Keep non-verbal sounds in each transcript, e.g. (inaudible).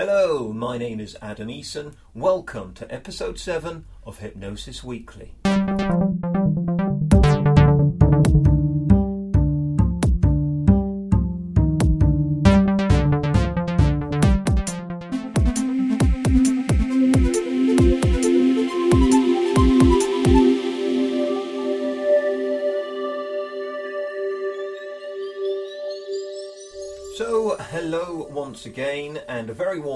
Hello, my name is Adam Eason. Welcome to episode 7 of Hypnosis Weekly.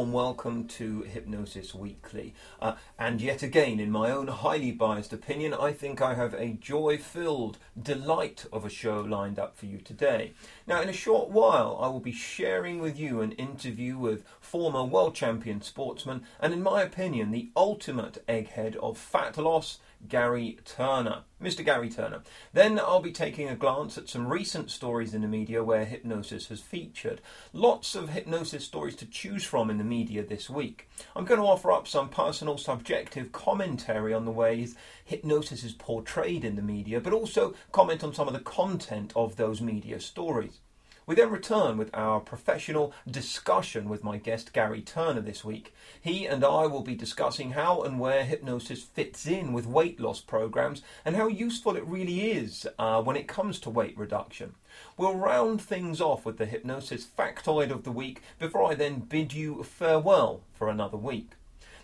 Warm welcome to Hypnosis Weekly. Uh, and yet again, in my own highly biased opinion, I think I have a joy filled delight of a show lined up for you today. Now, in a short while, I will be sharing with you an interview with former world champion sportsman, and in my opinion, the ultimate egghead of fat loss Gary Turner. Mr. Gary Turner. Then I'll be taking a glance at some recent stories in the media where hypnosis has featured. Lots of hypnosis stories to choose from in the media this week. I'm going to offer up some personal subjective commentary on the ways hypnosis is portrayed in the media, but also comment on some of the content of those media stories. We then return with our professional discussion with my guest Gary Turner this week. He and I will be discussing how and where hypnosis fits in with weight loss programs and how useful it really is uh, when it comes to weight reduction. We'll round things off with the hypnosis factoid of the week before I then bid you farewell for another week.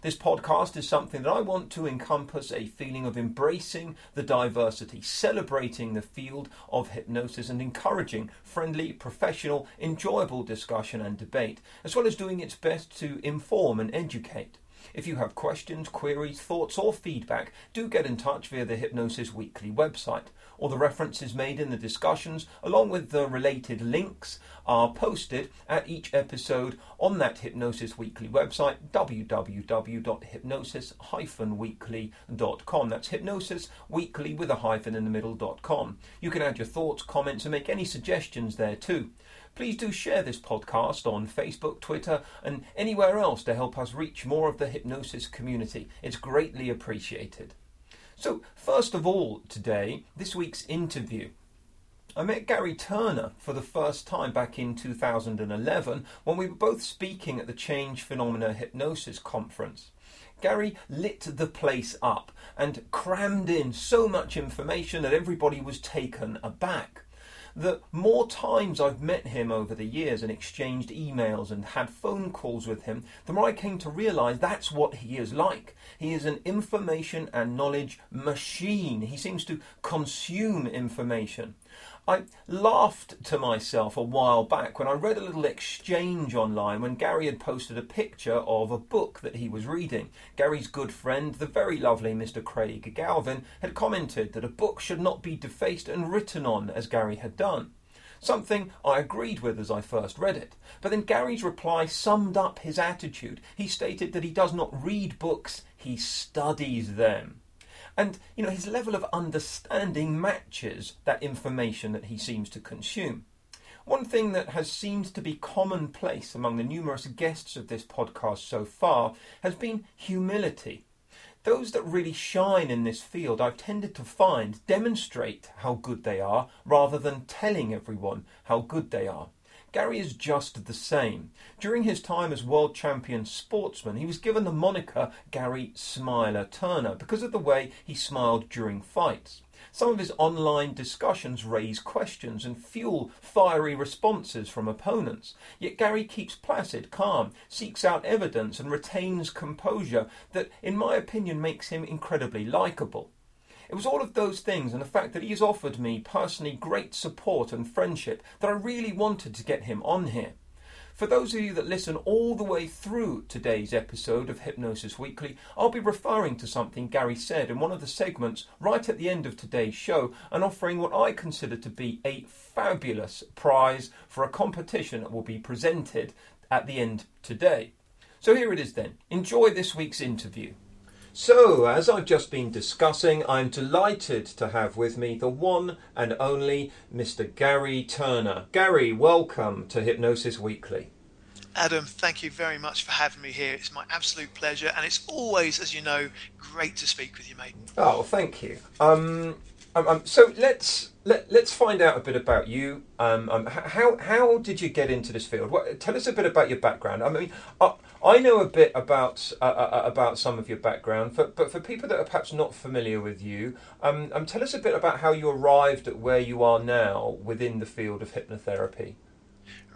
This podcast is something that I want to encompass a feeling of embracing the diversity, celebrating the field of hypnosis, and encouraging friendly, professional, enjoyable discussion and debate, as well as doing its best to inform and educate. If you have questions, queries, thoughts, or feedback, do get in touch via the Hypnosis Weekly website. All the references made in the discussions, along with the related links, are posted at each episode on that Hypnosis Weekly website, www.hypnosis-weekly.com. That's Hypnosis Weekly with a hyphen in the middle.com. You can add your thoughts, comments, and make any suggestions there too. Please do share this podcast on Facebook, Twitter, and anywhere else to help us reach more of the hypnosis community. It's greatly appreciated. So, first of all, today, this week's interview. I met Gary Turner for the first time back in 2011 when we were both speaking at the Change Phenomena Hypnosis Conference. Gary lit the place up and crammed in so much information that everybody was taken aback the more times I've met him over the years and exchanged emails and had phone calls with him, the more I came to realize that's what he is like. He is an information and knowledge machine. He seems to consume information. I laughed to myself a while back when I read a little exchange online when Gary had posted a picture of a book that he was reading. Gary's good friend, the very lovely Mr. Craig Galvin, had commented that a book should not be defaced and written on as Gary had done. Something I agreed with as I first read it. But then Gary's reply summed up his attitude. He stated that he does not read books, he studies them. And, you know, his level of understanding matches that information that he seems to consume. One thing that has seemed to be commonplace among the numerous guests of this podcast so far has been humility. Those that really shine in this field, I've tended to find, demonstrate how good they are rather than telling everyone how good they are. Gary is just the same. During his time as world champion sportsman, he was given the moniker Gary Smiler Turner because of the way he smiled during fights. Some of his online discussions raise questions and fuel fiery responses from opponents. Yet Gary keeps placid, calm, seeks out evidence, and retains composure that, in my opinion, makes him incredibly likeable. It was all of those things and the fact that he's offered me personally great support and friendship that I really wanted to get him on here. For those of you that listen all the way through today's episode of Hypnosis Weekly, I'll be referring to something Gary said in one of the segments right at the end of today's show and offering what I consider to be a fabulous prize for a competition that will be presented at the end today. So here it is then. Enjoy this week's interview. So, as I've just been discussing, I'm delighted to have with me the one and only Mr. Gary Turner. Gary, welcome to Hypnosis Weekly. Adam, thank you very much for having me here. It's my absolute pleasure, and it's always, as you know, great to speak with you, mate. Oh, thank you. Um, um, um so let's let, let's find out a bit about you. Um, um, how how did you get into this field? What, tell us a bit about your background. I mean, I, I know a bit about uh, uh, uh about some of your background, but but for people that are perhaps not familiar with you, um, um, tell us a bit about how you arrived at where you are now within the field of hypnotherapy.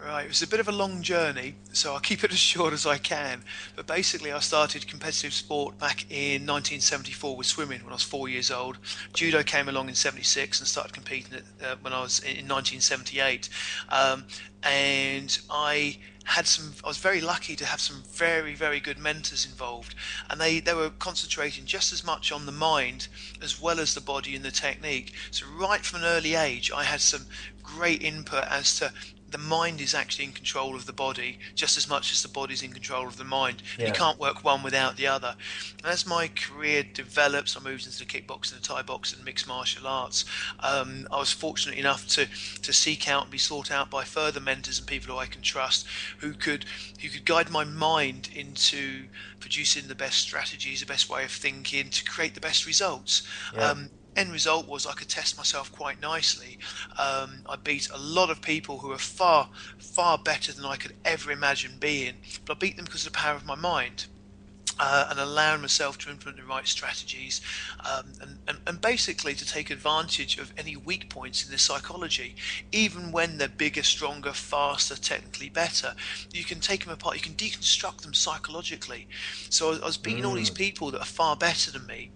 Right, it was a bit of a long journey, so I'll keep it (laughs) as short as I can. But basically, I started competitive sport back in 1974 with swimming when I was four years old. Judo came along in 76 and started competing uh, when I was in 1978. Um, and I had some I was very lucky to have some very very good mentors involved and they they were concentrating just as much on the mind as well as the body and the technique so right from an early age I had some great input as to the mind is actually in control of the body just as much as the body's in control of the mind. Yeah. You can't work one without the other. And as my career develops, I moved into the kickboxing, the Thai boxing, and mixed martial arts. Um, I was fortunate enough to to seek out and be sought out by further mentors and people who I can trust, who could who could guide my mind into producing the best strategies, the best way of thinking to create the best results. Yeah. Um, end result was I could test myself quite nicely. Um, I beat a lot of people who were far, far better than I could ever imagine being, but I beat them because of the power of my mind uh, and allowing myself to implement the right strategies um, and, and, and, basically to take advantage of any weak points in the psychology even when they're bigger stronger faster technically better you can take them apart you can deconstruct them psychologically so I was beating mm. all these mm. people that are far better than me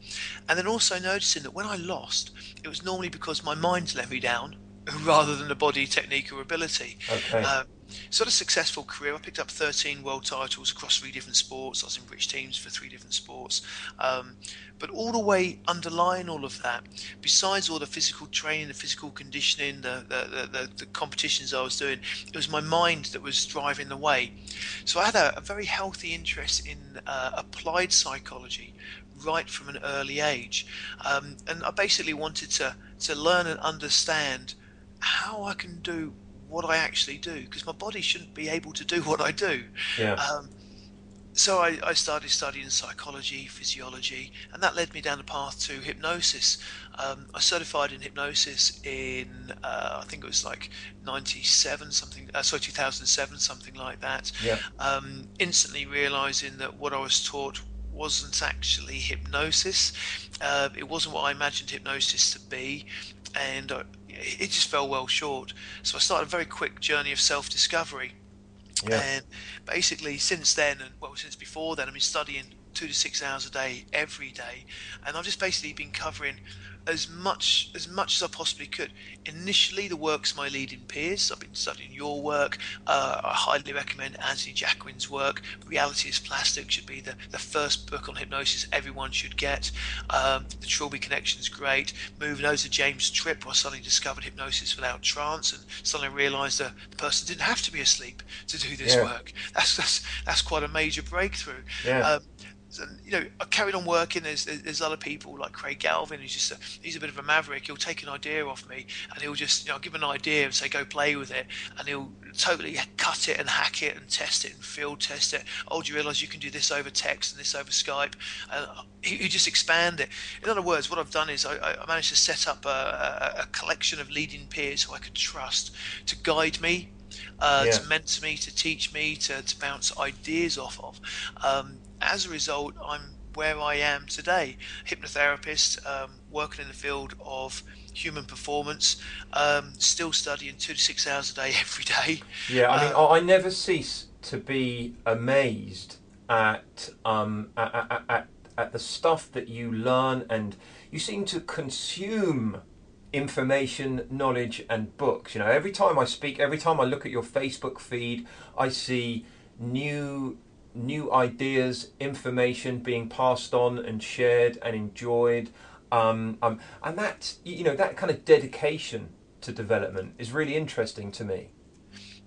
and then also noticing that when I lost it was normally because my mind let me down (laughs) rather than the body technique or ability okay. Um, sort of successful career. I picked up 13 world titles across three different sports. I was in British teams for three different sports. Um, but all the way underlying all of that, besides all the physical training, the physical conditioning, the, the, the, the competitions I was doing, it was my mind that was driving the way. So I had a, a very healthy interest in uh, applied psychology right from an early age. Um, and I basically wanted to, to learn and understand how I can do what I actually do because my body shouldn't be able to do (laughs) what I do. Yeah. Um, so I, I, started studying psychology, physiology, and that led me down the path to hypnosis. Um, I certified in hypnosis in uh, I think it was like '97, something, uh, sorry, 2007, something like that. Yeah. Um, instantly realizing that what I was taught wasn't actually hypnosis. Uh, it wasn't what I imagined hypnosis to be, and I, it just fell well short. So I started a very quick journey of self discovery. Yeah. And basically, since then, and well, since before then, I've been studying two to six hours a day every day, and I've just basically been covering as much as much as I possibly could. Initially, the works my leading peers. I've been studying your work. Uh, I highly recommend Anthony Jacquin's work. Reality is Plastic should be the, the first book on hypnosis everyone should get. Um, the Trilby Connection is great. Moving over to James Tripp, I suddenly discovered hypnosis without trance, and suddenly realised that the person didn't have to be asleep to do this yeah. work. That's, that's that's quite a major breakthrough. Yeah. Um, you know, I carried on working. There's there's other people like Craig Galvin. He's just a, he's a bit of a maverick. He'll take an idea off me, and he'll just you know give an idea and say go play with it, and he'll totally cut it and hack it and test it and field test it. Oh, do you realise you can do this over text and this over Skype? And he, he just expand it. In other words, what I've done is I, I managed to set up a, a, a collection of leading peers who I could trust to guide me uh, yeah. to mentor me, to teach me, to, to bounce ideas off of. Um, as a result, I'm where I am today, hypnotherapist, um, working in the field of human performance, um, still studying two to six hours a day (laughs) every day. Yeah, I mean, uh, I never cease to be amazed at, um, at, at, at the stuff that you learn, and you seem to consume information, knowledge, and books. You know, every time I speak, every time I look at your Facebook feed, I see new new ideas, information being passed on and shared and enjoyed. Um, um, and that, you know, that kind of dedication to development is really interesting to me.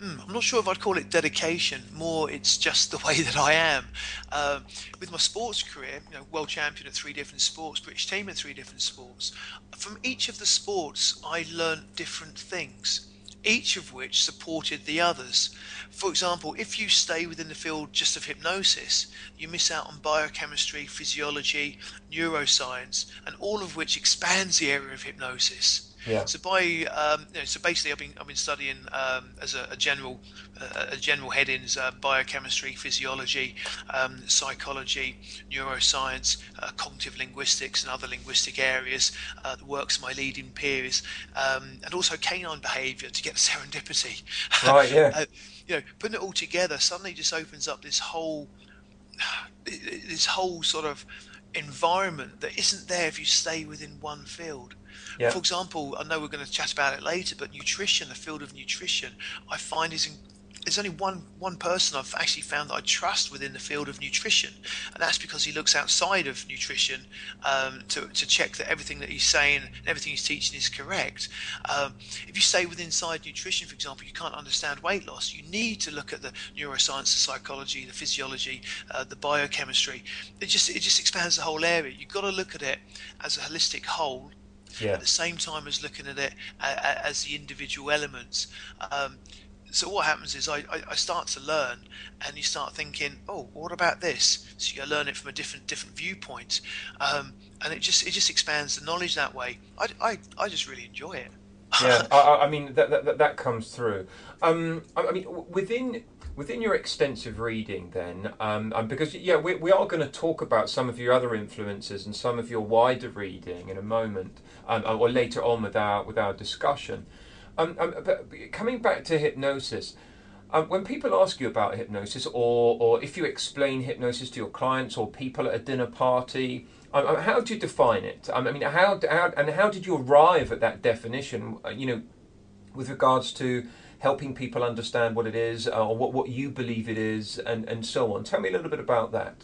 Mm, I'm not sure if I'd call it dedication. More, it's just the (laughs) way that I am. Uh, with my sports career, you know, world champion at three different sports, British team in three different sports. From each of the sports, I learned different things each of which supported the others. For example, if you stay within the field just of hypnosis, you miss out on biochemistry, physiology, neuroscience, and all of which expands the area of hypnosis. Yeah. So by um, you know, so basically, I've been I've been studying um, as a, a general uh, a general headings uh, biochemistry, physiology, um, psychology, neuroscience, uh, cognitive linguistics, and other linguistic areas. Uh, the works of my leading peers, um, and also canine behaviour to get (laughs) serendipity. Right. Yeah. (laughs) Uh, you know, putting it all together suddenly just opens up this whole (sighs) this whole sort of environment that isn't there if you stay within one field. For example, I know we're going to chat about it later, but nutrition, the field of nutrition, I find is in, there's only one one person I've actually found that I trust within the field of nutrition, and that's because he looks outside of nutrition um, to, to check that everything that he's saying and everything he's teaching is correct. Um, if you stay within inside nutrition, for example, you can't understand weight loss. You need to look at the neuroscience, the psychology, the physiology, uh, the biochemistry. It just it just expands the whole area. You've got to look at it as a holistic whole Yeah. at the same time as looking at it as the individual elements. Um, so what happens is I, I, start to learn, and you start thinking, oh, what about this? So you learn it from a different different viewpoint, um, and it just it just expands the knowledge that way. I, I, I just really enjoy it. yeah, (laughs) I- I, mean that, that that- that comes through. Um, I I mean within within your extensive reading, then, um, because yeah, we, we are going to talk about some of your other influences and some of your wider reading in a moment, um, or later on with our with our discussion. Um, um, but coming back to hypnosis. Um, when people ask you about hypnosis, or, or if you explain hypnosis to your clients or people at a dinner party, um, how do you define it? I mean, how, how and how did you arrive at that definition? uh, You know, with regards to helping people understand what it is, uh, or what, what you believe it is, and, and so on. Tell me a little bit about that.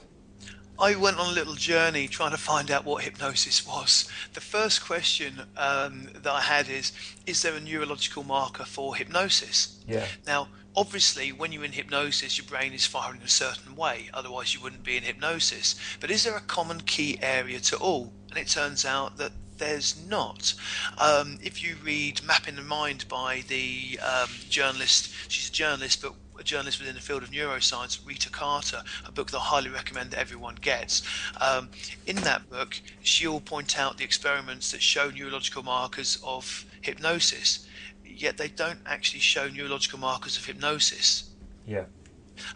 I went on a little journey trying to find out what hypnosis was. The first question um, that I had is Is there a neurological marker for hypnosis? Yeah. Now, obviously, when you're in hypnosis, your brain is firing a certain way, otherwise, you wouldn't be in hypnosis. But is there a common key area to all? And it turns out that there's not. Um, if you read Mapping the Mind by the um, journalist, she's a journalist, but a journalist within the field of neuroscience, Rita Carter, a book that I highly recommend that everyone gets. Um, in that book, she'll point out the experiments that show neurological markers of hypnosis, yet they don't actually show neurological markers of hypnosis. Yeah.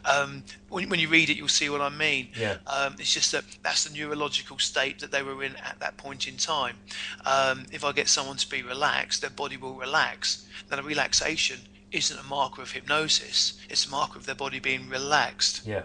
Um, when, when you read it, you'll see what I mean. Yeah. Um, it's just that that's the neurological state that they were in at that point in time. Um, if I get someone to be relaxed, their body will relax. Now, a relaxation isn't a marker of hypnosis, it's a marker of their body being relaxed. Yeah.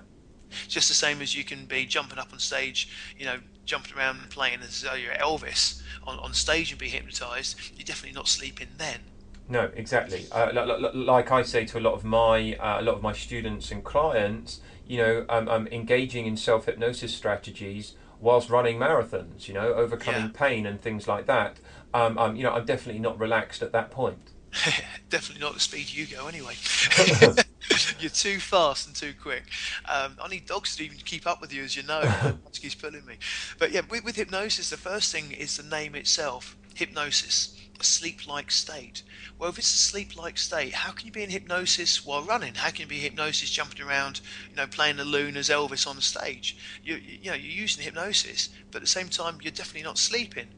Just the same as you can be jumping up on stage, you know, jumping around and playing as though you're Elvis on, on stage and be hypnotized, you're definitely not sleeping then. No, exactly. Uh, li- li- li- like I say to a lot of my uh, a lot of my students and clients, you know, um, I'm engaging in self hypnosis strategies whilst running marathons. You know, overcoming Yeah. pain and things like that. Um, um, you know, I'm definitely not relaxed at that point. (laughs) Definitely not the speed you go, anyway. (laughs) (laughs) You're too fast and too quick. Um, I need dogs to even keep up with you, as you know. Husky's pulling me. But yeah, with, with hypnosis, the first thing is the name itself hypnosis, a sleep like state. Well, if it's a sleep like state, how can you be in hypnosis while running? How can you be in hypnosis jumping around, you know, playing the loon as Elvis on the stage? You, you, know, you're using hypnosis, but at the same time, you're definitely not sleeping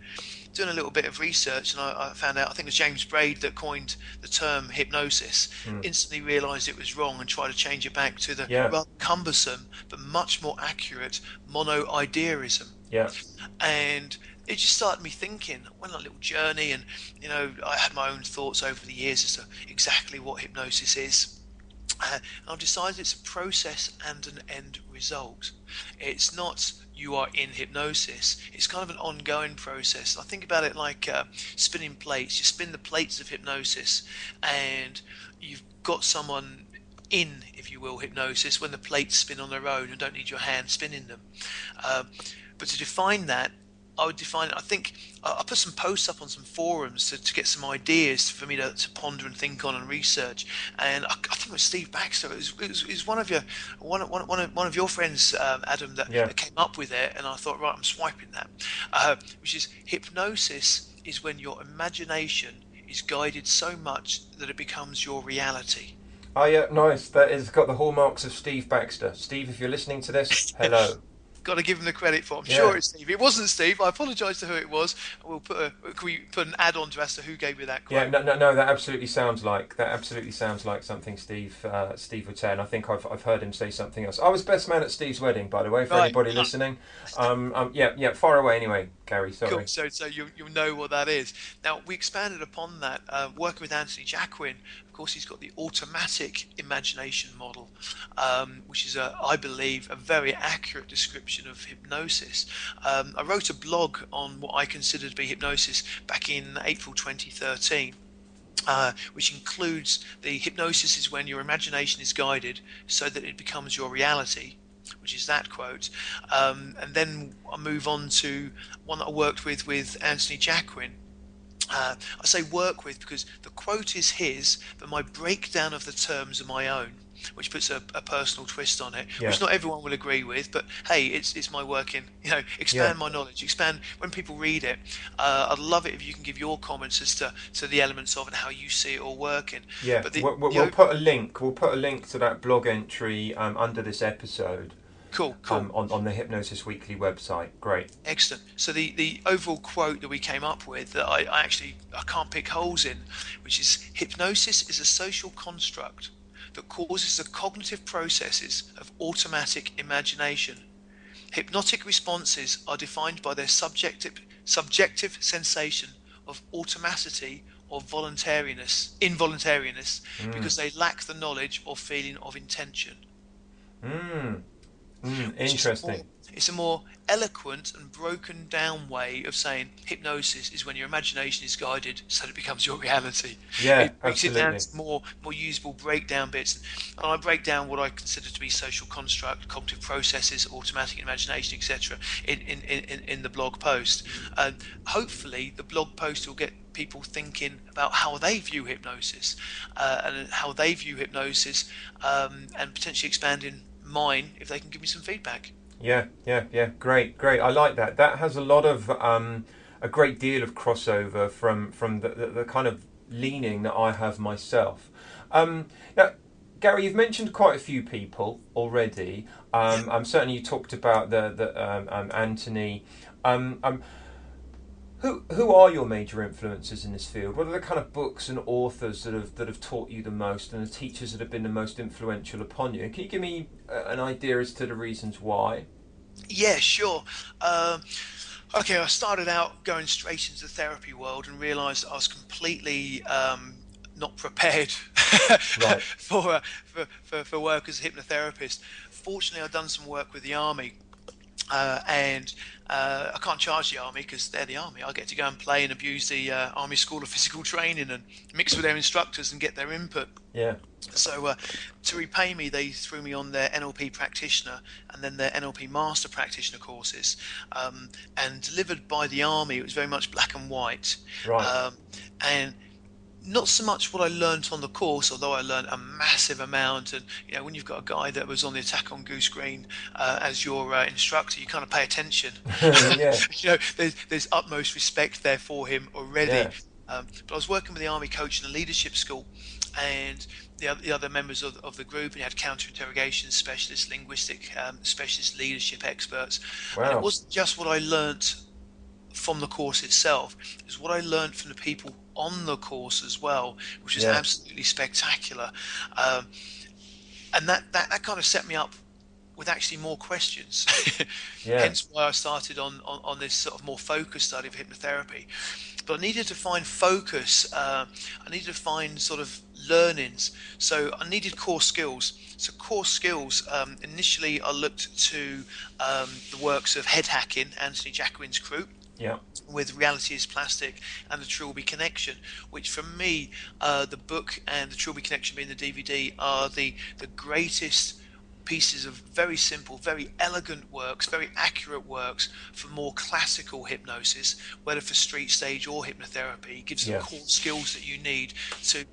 doing a little bit of research and I, I found out I think it was James Braid that coined the term hypnosis. Hmm. Instantly realised it was wrong and tried to change it back to the Yeah. rather cumbersome but much more accurate monoideaism. Yeah. And it just started me thinking. I went on a little journey, and you know, I had my own thoughts over the years as to exactly what hypnosis is. Uh, I've decided it's a process and an end result. It's not you are in hypnosis. It's kind of an ongoing process. I think about it like uh, spinning plates. You spin the plates of hypnosis, and you've got someone in, if you will, hypnosis when the plates spin on their own and don't need your hand spinning them. Um, but to define that, I would define it. I think I I put some posts up on some forums to, to get some ideas for me to, to ponder and think on and research. And I, I think it was Steve Baxter. It was, it was, it was one of your one, one, one, of, one of your friends, um, Adam, that, Yeah. that came up with it. And I thought, right, I'm swiping that. Uh, which is hypnosis is when your imagination is guided so much that it becomes your reality. Oh yeah, nice. That has got the hallmarks of Steve Baxter. Steve, if you're listening to this, (laughs) hello. Got to give him the credit for. I'm Yeah. sure it's Steve. It wasn't Steve. I apologise to who it was. We'll put a can we put an add on to as to who gave me that quote. Yeah, no, no, no. That absolutely sounds like that. Absolutely sounds like something Steve uh, Steve would say, and I think I've, I've heard him say something else. I was best man at Steve's wedding, by the way, for Right. anybody listening. Um, um, yeah, yeah. Far away anyway, Gary. Sorry. Cool. So, so you you'll know what that is. Now we expanded upon that, uh, working with Anthony Jacquin. Course, he's got the automatic imagination model, um, which is, a, I believe, a very accurate description of hypnosis. Um, I wrote a blog on what I consider to be hypnosis back in April 2013. Uh, which includes the hypnosis is when your imagination is guided so that it becomes your reality, which is that quote. Um, and then I move on to one that I worked with with Anthony Jacquin. Uh, I say work with because the quote is his, but my breakdown of the terms are my own, which puts a, a personal twist on it, Yeah. which not everyone will agree with. But hey, it's it's my working. You know, expand Yeah. my knowledge, expand when people read it. Uh, I'd love it if you can give your comments as to, to the elements of it, how you see it all working. Yeah, But the- we'll, we'll, we'll put a link. We'll put a link to that blog entry um, under this episode Cool, cool. um, on on the Hypnosis Weekly website. Great. Excellent. So the, the overall quote that we came up with that I, I actually I can't pick holes in, which is hypnosis is a social construct that causes the cognitive processes of automatic imagination. Hypnotic responses are defined by their subjective subjective sensation of automaticity or voluntariness, involuntariness, because they lack the knowledge or feeling of intention. Mm. Mm, interesting. more- it's a more eloquent and broken down way of saying hypnosis is when your imagination is guided so that it becomes your reality. Yeah, it breaks it down to more more usable breakdown bits. And I break down what I consider to be social construct, cognitive processes, automatic imagination, etc. In, in, in, in the blog post. And hopefully the blog post will get people thinking about how they view hypnosis uh, and how they view hypnosis um, and potentially expanding mine if they can give me some feedback. Yeah, yeah, yeah. Great, great. I like that. That has a lot of um, a great deal of crossover from from the, the, the kind of leaning that I have myself. Um, now, Gary, you've mentioned quite a few people already. Um, um, certainly, you talked about the the um, um, Anthony. Um, um, who who are your major influences in this field? What are the kind of books and authors that have that have taught you the most, and the teachers that have been the most influential upon you? Can you give me an idea as to the reasons why? Yeah, sure. Um, okay, I started out going straight into the therapy world and realised I was completely um, not prepared (laughs) Right. for, uh, for, for for work as a hypnotherapist. Fortunately, I've done some work with the army. Uh, and uh, I can't charge the army because they're the army. I get to go and play and abuse the uh, army school of (laughs) physical training and mix with their instructors and get their input. Yeah. So uh, to repay me, they threw me on their NLP practitioner and then their NLP master practitioner courses. Um, and delivered by the army, it was very much black and white. Right. Um, and not so much what I learnt on the course, although I learned a massive amount. And you know, when you've got a guy that was on the Attack on Goose Green uh, as your uh, instructor, you kind of pay attention. (laughs) Yeah. (laughs) you know, there's, there's utmost respect there for him already. Yeah. Um, but I was working with the Army coach in a leadership school, and the, the other members of, of the group, and you had counter interrogation specialists, linguistic um, specialists, leadership experts. Wow. And it wasn't just what I learnt from the course itself, it was what I learnt from the people on the course as well, which is Yeah. absolutely spectacular. Um, and that, that, that kind of set me up with actually more questions. (laughs) Yeah. Hence why I started on, on, on this sort of more focused study of hypnotherapy. But I needed to find focus. Uh, I needed to find sort of learnings. So I needed core skills. So core skills. Um, initially, I looked to um, the works of Head Hacking, Anthony Jacquin's crew Yeah. with Reality is Plastic and the Trilby Connection, which for me, uh, the book and the Trilby Connection being the DVD are the, the greatest pieces of very simple, very elegant works, very accurate works for more classical hypnosis, whether for street stage or hypnotherapy. It gives the core skills that you need to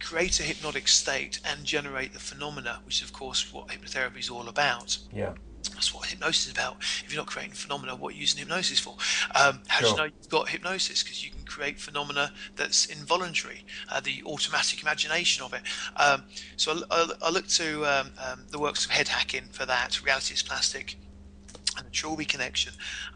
create a hypnotic state and generate the phenomena, which is of course what hypnotherapy is all about. Yeah. That's what hypnosis is about. If you're not creating phenomena, what are you using hypnosis for? Um, how do you know you've got hypnosis? Because you can create phenomena that's involuntary, uh, the automatic imagination of it. Um, so I, I, I look to um, um, the works of head hacking for that. Reality is plastic. and the Trilby connection.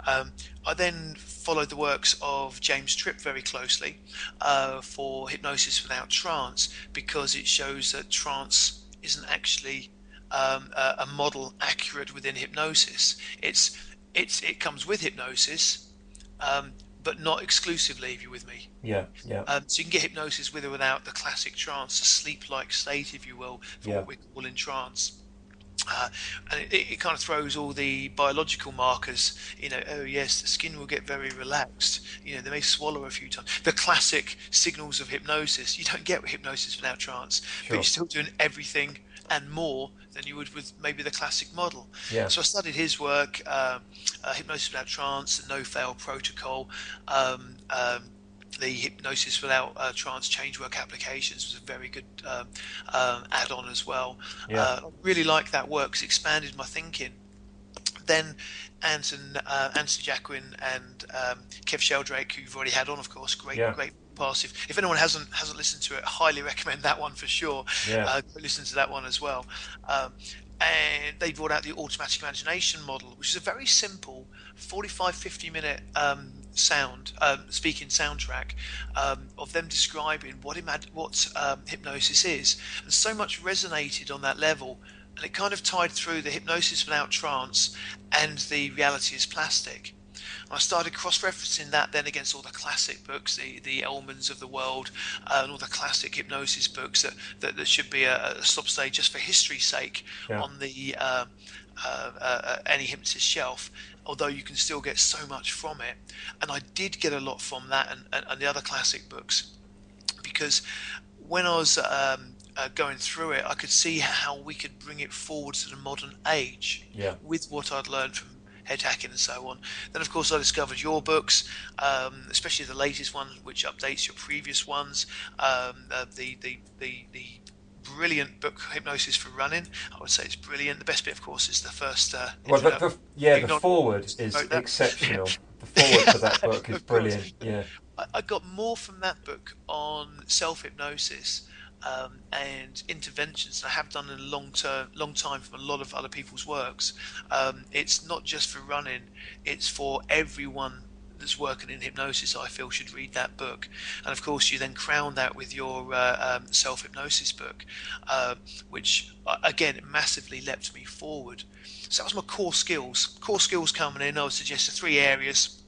Um, I then followed the works of James Tripp very closely uh, for Hypnosis Without Trance because it shows that trance isn't actually um, a, a, model accurate within hypnosis. It's it's it comes with hypnosis, um, but not exclusively. If you're with me. Yeah, yeah. Um, so you can get hypnosis with or without the classic trance, a sleep-like state, if you will, for yeah. what we call in trance. Uh, and it, it, kind of throws all the biological markers. You know, oh yes, the skin will get very relaxed. You know, they may swallow a few times. The classic signals of hypnosis you don't get with hypnosis without trance, sure. but you're still doing everything and more than you would with maybe the classic model. Yeah. So I studied his work, um, uh, hypnosis without trance, the no fail protocol. Um, um, the hypnosis without uh, trance change work applications was a very good um, um, add-on as well. Yeah. Uh, I really like that work because it expanded my thinking. Then Anton, uh, Anson Jacquin and um, Kev Sheldrake, who you've already had on, of course, great, yeah. great passive. If anyone hasn't hasn't listened to it, I highly (laughs) recommend that one for sure. Yeah. Uh, listen to that one as well. Um, and they brought out the automatic imagination model, which is a very simple 45 50 minute um, sound um, speaking soundtrack um, of them describing what imag- what um, hypnosis is, and so much resonated on that level, and it kind of tied through the hypnosis without trance and the reality is plastic. I started cross-referencing that then against all the classic books, the the Elmans of the world, uh, and all the classic hypnosis books that that, that should be a, a stop stage just for history's sake yeah. on the uh, uh, uh, any hypnotist shelf. Although you can still get so much from it, and I did get a lot from that and, and, and the other classic books, because when I was um, uh, going through it, I could see how we could bring it forward to the modern age yeah. with what I'd learned from head hacking and so on. Then, of course, I discovered your books, um, especially the latest one, which updates your previous ones. Um, uh, the, the, the, the brilliant book, Hypnosis for Running. I would say it's brilliant. The best bit, of course, is the first. Uh, well, the, the, yeah, the foreword is exceptional. (laughs) the foreword for that (laughs) book is brilliant. Yeah, I, I got more from that book on self hypnosis um, and interventions that I have done in a long term, long time from a lot of other people's works. Um, it's not just for running; it's for everyone that's working in hypnosis. I feel should read that book, and of course, you then crown that with your uh, um, self hypnosis book, uh, which again massively leapt me forward. So that was my core skills. Core skills coming in. I would suggest the three areas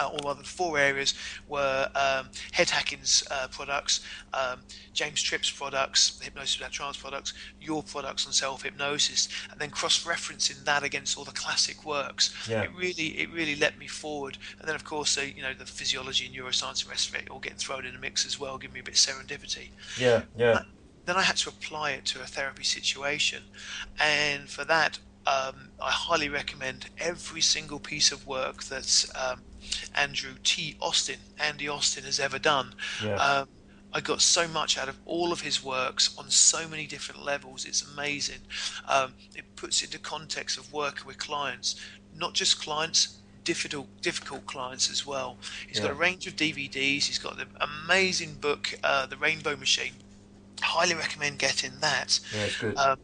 uh, or rather four areas were um, Head Hacking's uh, products, um, James Tripp's products, Hypnosis Without Trance products, your products on self-hypnosis, and then cross-referencing that against all the classic works. Yeah. It really, it really let me forward. And then, of course, uh, you know, the physiology and neuroscience and rest of it all getting thrown in the mix as well, giving me a bit of serendipity. Yeah, yeah. Then I had to apply it to a therapy situation, and for that, um, I highly recommend every single piece of work that um, Andrew T. Austin, Andy Austin, has ever done. Yeah. Um, I got so much out of all of his works on so many different levels. It's amazing. Um, it puts into context of working with clients, not just clients, difficult difficult clients as well. He's yeah. got a range of DVDs. He's got the amazing book, uh, The Rainbow Machine. Highly recommend getting that. Yeah, it's good. Um,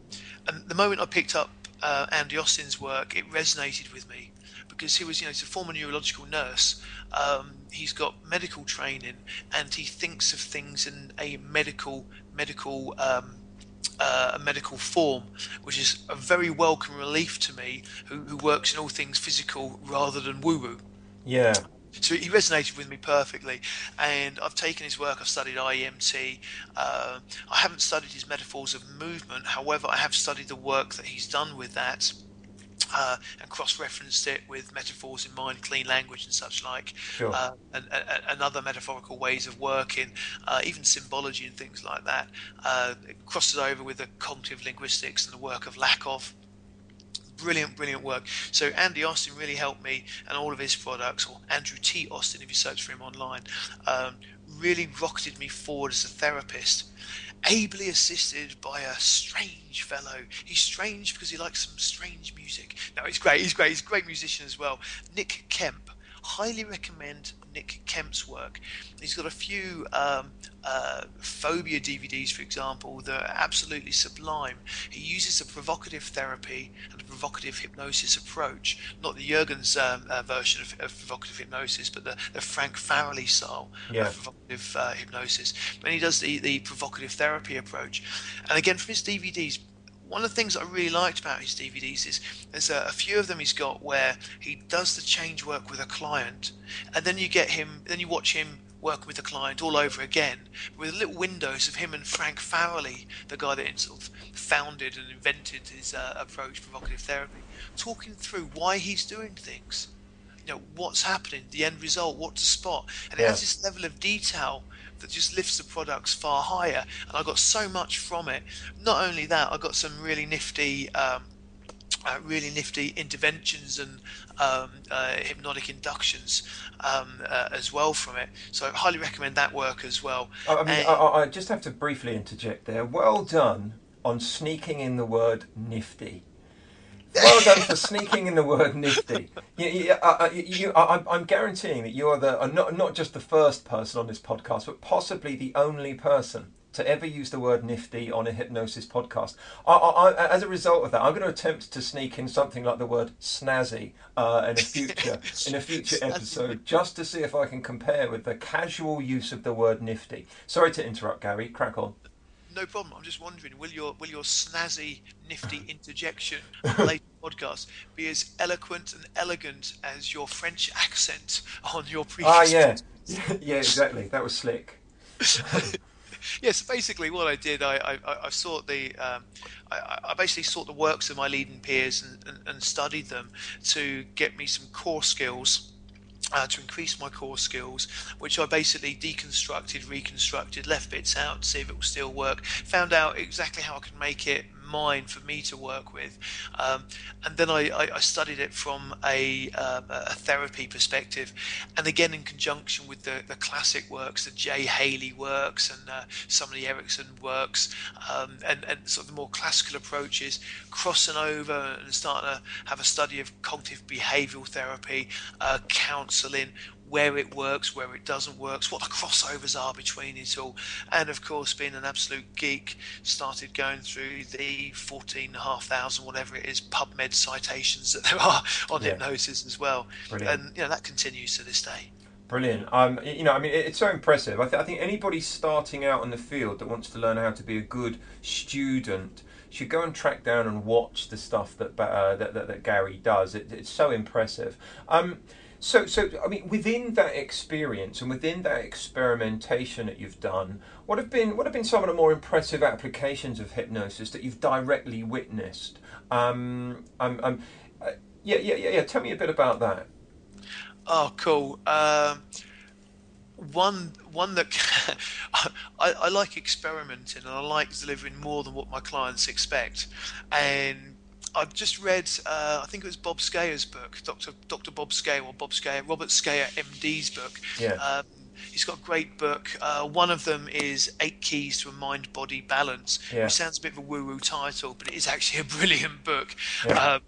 and the moment I picked up uh, Andy Austin's work, it resonated with me because he was, you know, he's a former neurological nurse. Um, he's got medical training, and he thinks of things in a medical medical um, uh, a medical form, which is a very welcome relief to me, who, who works in all things physical rather than woo woo. Yeah. So he resonated with me perfectly, and I've taken his work. I've studied IEMT. Uh, I haven't studied his metaphors of movement. However, I have studied the work that he's done with that uh, and cross-referenced it with metaphors in mind, clean language and such like, sure. uh, and, and, and, other metaphorical ways of working, uh, even symbology and things like that. Uh, it crosses over with the cognitive linguistics and the work of Lakoff. Brilliant, brilliant work. So Andy Austin really helped me, and all of his products, or Andrew T. Austin, if you search for him online, um, really rocketed me forward as a therapist ably assisted by a strange fellow. He's strange because he likes some strange music. No, he's great. He's great. He's a great musician as well. Nick Kemp. Highly recommend Nick Kemp's work. He's got a few um, uh, phobia DVDs, for example, that are absolutely sublime. He uses a provocative therapy and a provocative hypnosis approach, not the Jurgen's um, uh, version of, of, provocative hypnosis, but the, the Frank Farrelly style yeah. of provocative uh, hypnosis. And he does the, the provocative therapy approach. And again, from his DVDs, one of the things I really liked about his DVDs is there's a, a, few of them he's got where he does the change work with a client, and then you get him, then you watch him working with the client all over again with little windows of him and Frank Farrelly, the guy that sort of founded and invented his uh, approach, provocative therapy, talking through why he's doing things. You know, what's happening, the end result, what to spot. And yeah. it has this level of detail that just lifts the products far higher. And I got so much from it. Not only that, I got some really nifty. Um, uh, really nifty interventions and um, uh, hypnotic inductions um, uh, as well from it. So I highly recommend that work as well. I, mean, I, I, just have to briefly interject there. Well done on sneaking in the word nifty. Well done for sneaking in the word nifty. You, you, uh, uh you, I, I'm guaranteeing that you are the uh, not not just the first person on this podcast, but possibly the only person to ever use the word nifty on a hypnosis podcast. I, I, as a result of that, I'm going to attempt to sneak in something like the word snazzy uh, in a future (laughs) in a future episode, just to see if I can compare with the casual use of the word nifty. Sorry to interrupt, Gary. Crack on no problem. I'm just wondering, will your will your snazzy, nifty (laughs) interjection on later podcast be as eloquent and elegant as your French (laughs) accent on your previous? Ah, yeah, (laughs) yeah, exactly. That was slick. yes, yeah, so basically what I did, I, I, I sought the, um, I, I, basically sought the works of my leading peers and, and, and studied them to get me some core skills uh, to increase my core skills, which I basically deconstructed, reconstructed, left bits out to see if it will still work, found out exactly how I could make it mine for me to work with. Um, and then I, I, I, studied it from a, um, a, therapy perspective, and again in conjunction with the, the classic works, the Jay Haley works, and uh, some of the Erickson works, um, and, and sort of the more classical approaches, crossing over and starting to have a study of cognitive behavioral therapy, uh, counseling, where it works, where it doesn't work, what the crossovers are between it all. And of course, being an absolute geek, started going through the 14,500, whatever it is, PubMed citations that there are on yeah. hypnosis as well. Brilliant. And, you know, that continues to this day. Brilliant. Um, you know, I mean, it's so impressive. I, th- I, think anybody starting out in the field that wants to learn how to be a good student should go and track down and watch the stuff that uh, that, that, that, Gary does. It, it's so impressive. Um, so, so I mean, within that experience and within that experimentation that you've done, what have been what have been some of the more impressive applications of hypnosis that you've directly witnessed? Um, um, um uh, yeah, yeah, yeah, yeah. Tell me a bit about that. Oh, cool. Um, one one that (laughs) I, I like experimenting and I like delivering more than what my clients expect, and I've just read, uh, I think it was Bob Scaer's book, Dr. Dr. Bob Scaer or Bob Scaer, Robert Scaer MD's book. Yeah. Um, he's got a great book. Uh, one of them is Eight Keys to a Mind Body Balance, yeah. which sounds a bit of a woo woo title, but it is actually a (laughs) brilliant book. Yeah. Um,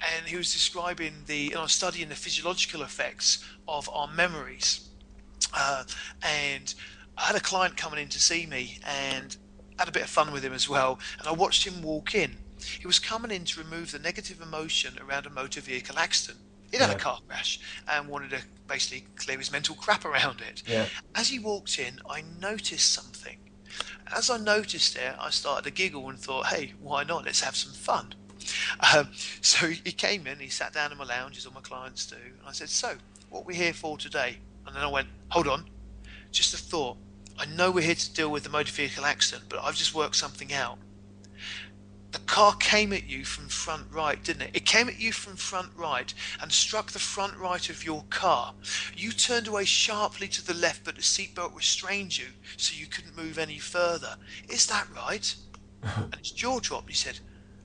and he was describing the, you know, studying the physiological effects of our memories. Uh, and I had a client coming in to see me and had a bit of fun with him as well. And I watched him walk in he was coming in to remove the negative emotion around a motor vehicle accident. He'd had yeah. a car crash and wanted to basically clear his mental crap around it. Yeah. As he walked in, I noticed something. As I noticed it, I started to giggle and thought, hey, why not? Let's have some fun. (laughs) Um, so he came in, he sat down in my lounge, as all my clients do, and I said, So, what are we here for today? And then I went, Hold on, just a thought. I know we're here to deal with the motor vehicle accident, but I've just worked something out the car came at you from front right, didn't it? It came at you from front right and struck the front right of your car. You turned away sharply to the left, but the seatbelt restrained you, so you couldn't move any further. Is that right? (laughs) and his jaw dropped. He said,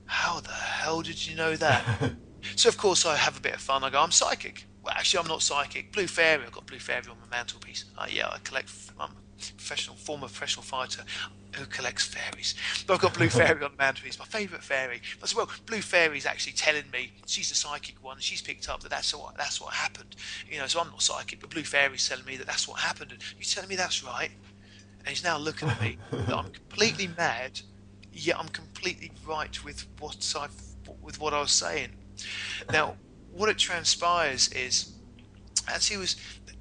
How the hell did you know that? (laughs) so, of course, I have a bit of fun. I go, I'm psychic. well, actually, I'm not psychic. Blue fairy. I've got blue fairy on my mantelpiece. Uh, yeah, I collect. I'm professional, former professional fighter who collects fairies. But I've got blue fairy on the mantelpiece. My favourite fairy. I said, well, blue fairy's actually telling me she's the psychic one. She's picked up that that's what that's what happened. You know, so I'm not psychic, but blue fairy's telling me that that's what happened. And you're telling me that's right. And he's now looking at me (laughs) that I'm completely mad, yet I'm completely right with what I with what I was saying. Now, what it transpires is, as he was,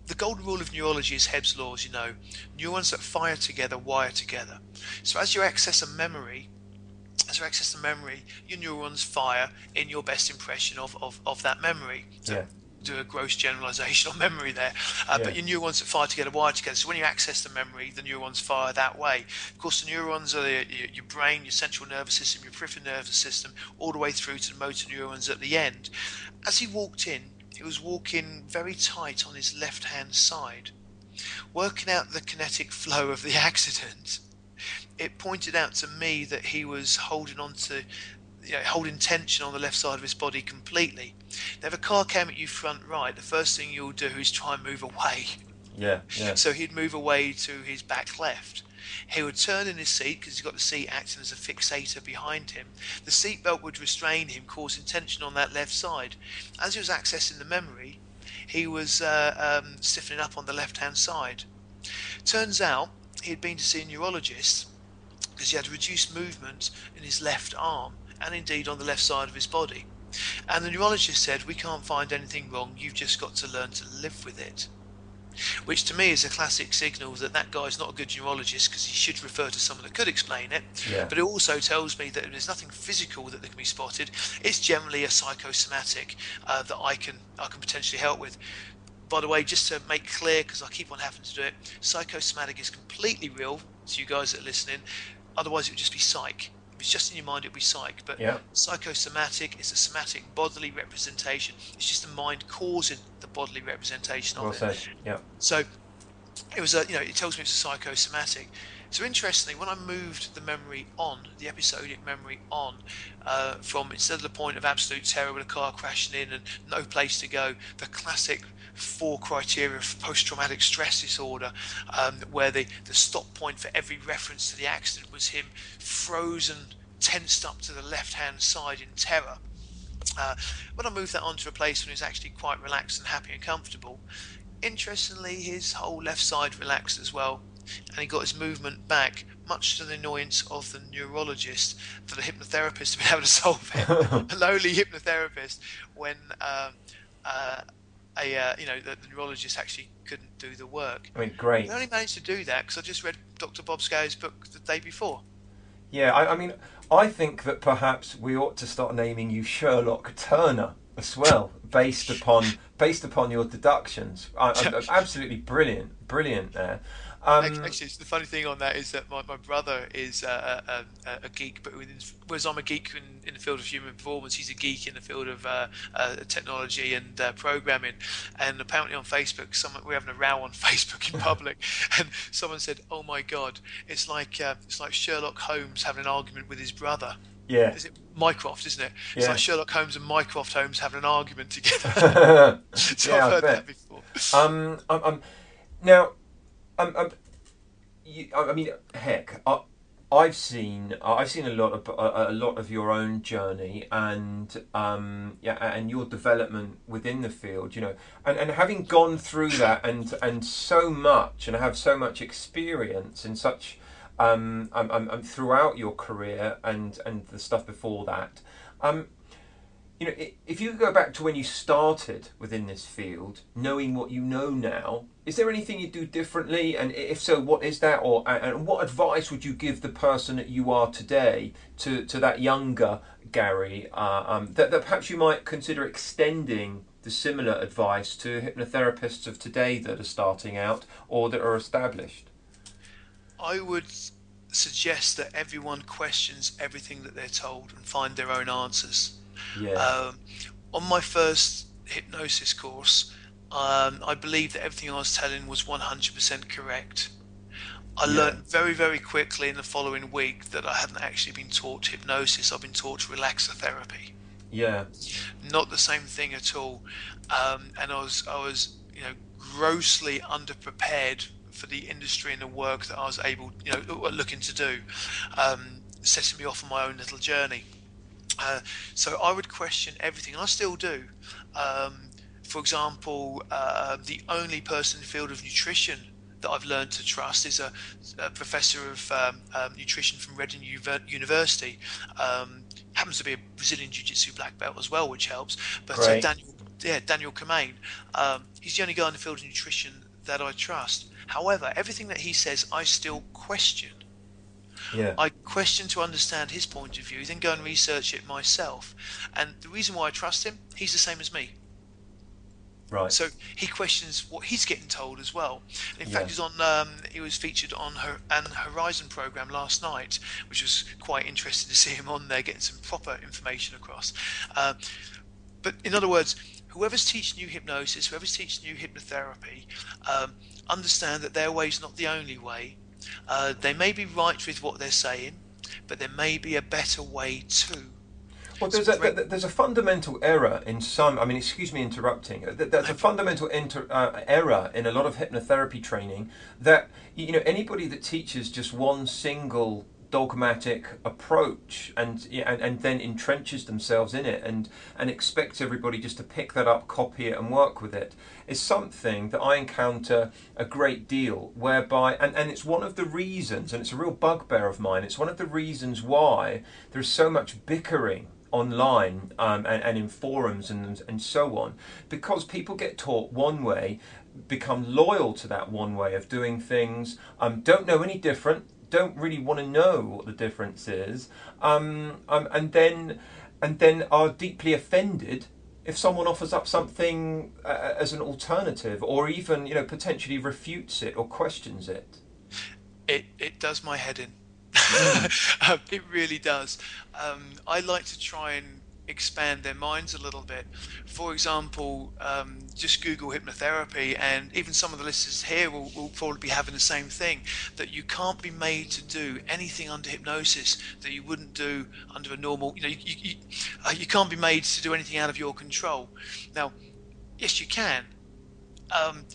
the golden rule of neurology is Hebb's laws. You know, neurons that fire together wire together. So as you access a memory, as you access the memory, your neurons fire in your best impression of, of, of that memory. So Yeah. do a gross generalization on memory there. Uh, But your neurons that fire together wire together. So when you access the memory, the neurons fire that way. Of course, the neurons are the, your, your brain, your central nervous system, your peripheral nervous system, all the way through to the motor neurons at the end. As he walked in, he was walking very tight on his left hand side, working out the kinetic flow of the (laughs) accident. It pointed out to me that he was holding on to you know, holding tension on the left side of his body completely. Now, if a car came at you front right, the first thing you'll do is try and move away. Yeah, yeah. (laughs) So he'd move away to his back left. He would turn in his seat because he's got the seat acting as a fixator behind him. The seatbelt would restrain him, causing tension on that left side. As he was accessing the memory, he was uh, um, stiffening up on the left hand side. Turns out he'd been to see a neurologist because he had reduced movement in his left arm and indeed on the left side of his body. And the neurologist said, We can't find anything wrong, you've just got to learn to live with it. Which to me is a classic signal that that guy's not a good neurologist because he should refer to someone that could explain it. Yeah. But it also tells me that there's nothing physical that can be spotted. It's generally a psychosomatic uh, that I can I can potentially help with. By the way, just to make clear, because I keep on having to do it, psychosomatic is completely real to you guys that are listening. Otherwise, it would just be psych. If it's just in your mind, it would be psych. But Yeah. psychosomatic is a somatic bodily representation. It's just the mind causing bodily representation of Well it. Yeah. So it was a, you know, it tells me it's a psychosomatic. So interestingly, when I moved the memory on, the episodic memory on, uh, from instead of the point of absolute terror with a car crashing in and no place to go, the classic four criteria of post-traumatic stress disorder, um, where the, the stop point for every reference to the accident was him frozen, tensed up to the left-hand side in terror. Uh, when I moved that on to a place when he was actually quite relaxed and happy and comfortable, interestingly, his whole left side relaxed as well, and he got his movement back, much to the annoyance of the neurologist for the hypnotherapist to be able to solve it. (laughs) a lowly hypnotherapist when um, uh, a uh, you know the, the neurologist actually couldn't do the work. I mean, great. I only managed to do that because I just read Dr. Bob Scaer's book the day before. Yeah, I, I mean, I think that perhaps we ought to start naming you Sherlock Turner as well, based upon based upon your deductions. I, I, (laughs) absolutely brilliant, brilliant there. Um, Actually, the funny thing on that is that my, my brother is a, a, a geek, but within, whereas I'm a geek in, in the field of human performance, he's a geek in the field of uh, uh, technology and uh, programming. And apparently on Facebook, someone we're having a row on (laughs) Facebook in public, (laughs) and someone said, "Oh my God, it's like uh, it's like Sherlock Holmes having an argument with his brother." yeah. Is it Mycroft, isn't it? It's Yeah. like Sherlock Holmes and Mycroft Holmes having an argument (laughs) together. so Yeah, I've heard that before. Um, um, um, now, um, um, you, I mean, heck, I, I've seen I've seen a lot of a, a lot of your own journey and um, yeah, and your development within the field. You know, and, and having gone through that and and so much and have so much experience in such um, um, um, um, throughout your career and and the stuff before that. Um, you know, if you go back to when you started within this field, knowing what you know now, is there anything you do differently? And if so, what is that? Or and what advice would you give the person that you are today to, to that younger Gary? Uh, um, that, that perhaps you might consider extending the similar advice to hypnotherapists of today that are starting out or that are established. I would suggest that everyone questions everything that they're told and find their own answers. Yeah. Um, on my first hypnosis course, um, I believe that everything I was telling was 100% correct. I Yeah. learned very, very quickly in the following week that I hadn't actually been taught hypnosis, I've been taught relaxotherapy. Yeah. Not the same thing at all. Um, and I was I was you know grossly underprepared for the industry and the work that I was able you know looking to do, um, setting me off on my own little journey. Uh, so I would question everything, and I still do. Um, for example, uh, the only person in the field of nutrition that I've learned to trust is a, a professor of um, um, nutrition from Reading University. Um, happens to be a Brazilian Jiu-Jitsu black belt as well, which helps. But uh, Daniel, yeah, Daniel Commane, um, he's the only guy in the field of nutrition that I trust. However, everything that he says, I still question. Yeah. I question to understand his point of view, then go and research it myself. And the reason why I trust him, he's the same as me. Right. So he questions what he's getting told as well. In Yeah. fact, he's on. Um, he was featured on her, an Horizon program last night, which was quite interesting to (laughs) see him on there, getting some proper information across. Uh, but in other words, whoever's teaching you hypnosis, whoever's teaching you hypnotherapy, um, understand that their way is not the only way. Uh, they may be right with what they're saying, but there may be a better way too. Well, there's a, there's a fundamental error in some. I mean, excuse me interrupting. Uh, There's a fundamental inter, uh, error in a lot of hypnotherapy training that you know anybody that teaches just one single dogmatic approach and and, and then entrenches themselves in it and and expects everybody just to pick that up, copy it, and work with it is something that I encounter a great deal. Whereby, and and it's one of the reasons, and it's a real bugbear of mine. It's one of the reasons why there's so much bickering online um, and, and in forums and, and so on because people get taught one way become loyal to that one way of doing things um, don't know any different don't really want to know what the difference is um, um, and then and then are deeply offended if someone offers up something uh, as an alternative or even you know potentially refutes it or questions it it it does my head in. (laughs) um, it really does. Um, I like to try and expand their minds a little bit. For example, um, just Google hypnotherapy, and even some of the listeners here will, will probably be having the same thing that you can't be made to do anything under hypnosis that you wouldn't do under a normal. You know, you, you, uh, you can't be made to do anything out of your control. Now, yes, you can. Um,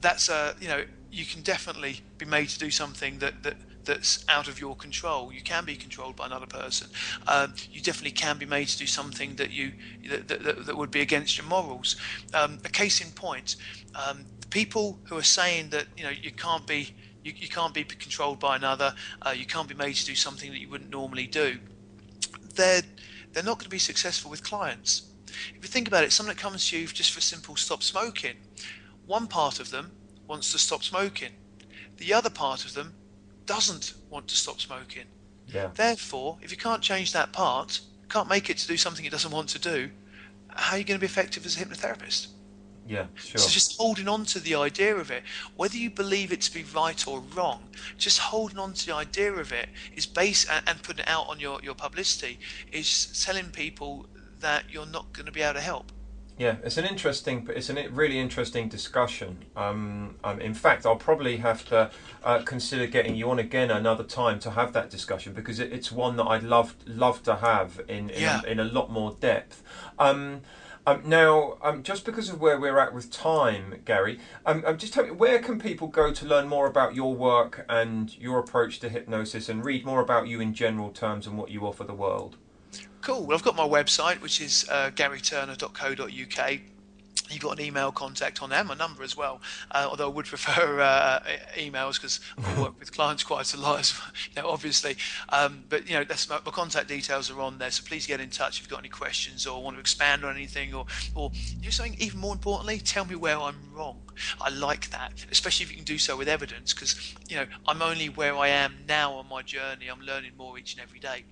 that's a you know you can definitely be made to do something that that that's out of your control. You can be controlled by another person. Um, you definitely can be made to do something that you that, that, that would be against your morals. Um, a case in point, um, people who are saying that you know you can't be you, you can't be controlled by another, uh, you can't be made to do something that you wouldn't normally do. They're they're not going to be successful with clients. If you think about it, someone that comes to you just for simple stop smoking, one part of them wants to stop smoking. The other part of them doesn't want to stop smoking. yeah Therefore, if you can't change that part, can't make it to do something it doesn't want to do, how are you going to be effective as a hypnotherapist? yeah sure So just holding on to the idea of it, whether you believe it to be right or wrong, just holding on to the idea of it is base and, and putting it out on your, your publicity is telling people that you're not going to be able to help. Yeah, it's an interesting, it's a really interesting discussion. Um, um, in fact, I'll probably have to uh, consider getting you on again another time to have that discussion because it, it's one that I'd love love to have in in, Yeah. a, in a lot more depth. Um, um, now, um, just because of where we're at with time, Gary, um, um, just tell me where can people go to learn more about your work and your approach to hypnosis and read more about you in general terms and what you offer the world. Cool. Well, I've got my website, which is uh, garyturner.co.uk. You've got an email contact on there, my number as well. Uh, although I would (laughs) prefer uh, emails because I work with clients quite a lot, as well, (laughs) you know, obviously. Um, but you know, that's my, my contact details are on there, so please get in touch if you've got any questions or want to expand on anything, or or know, something even more importantly, tell me where I'm wrong. I like that, especially if you can do so with evidence, because you know I'm only where I am now on my journey. I'm learning more each and every day.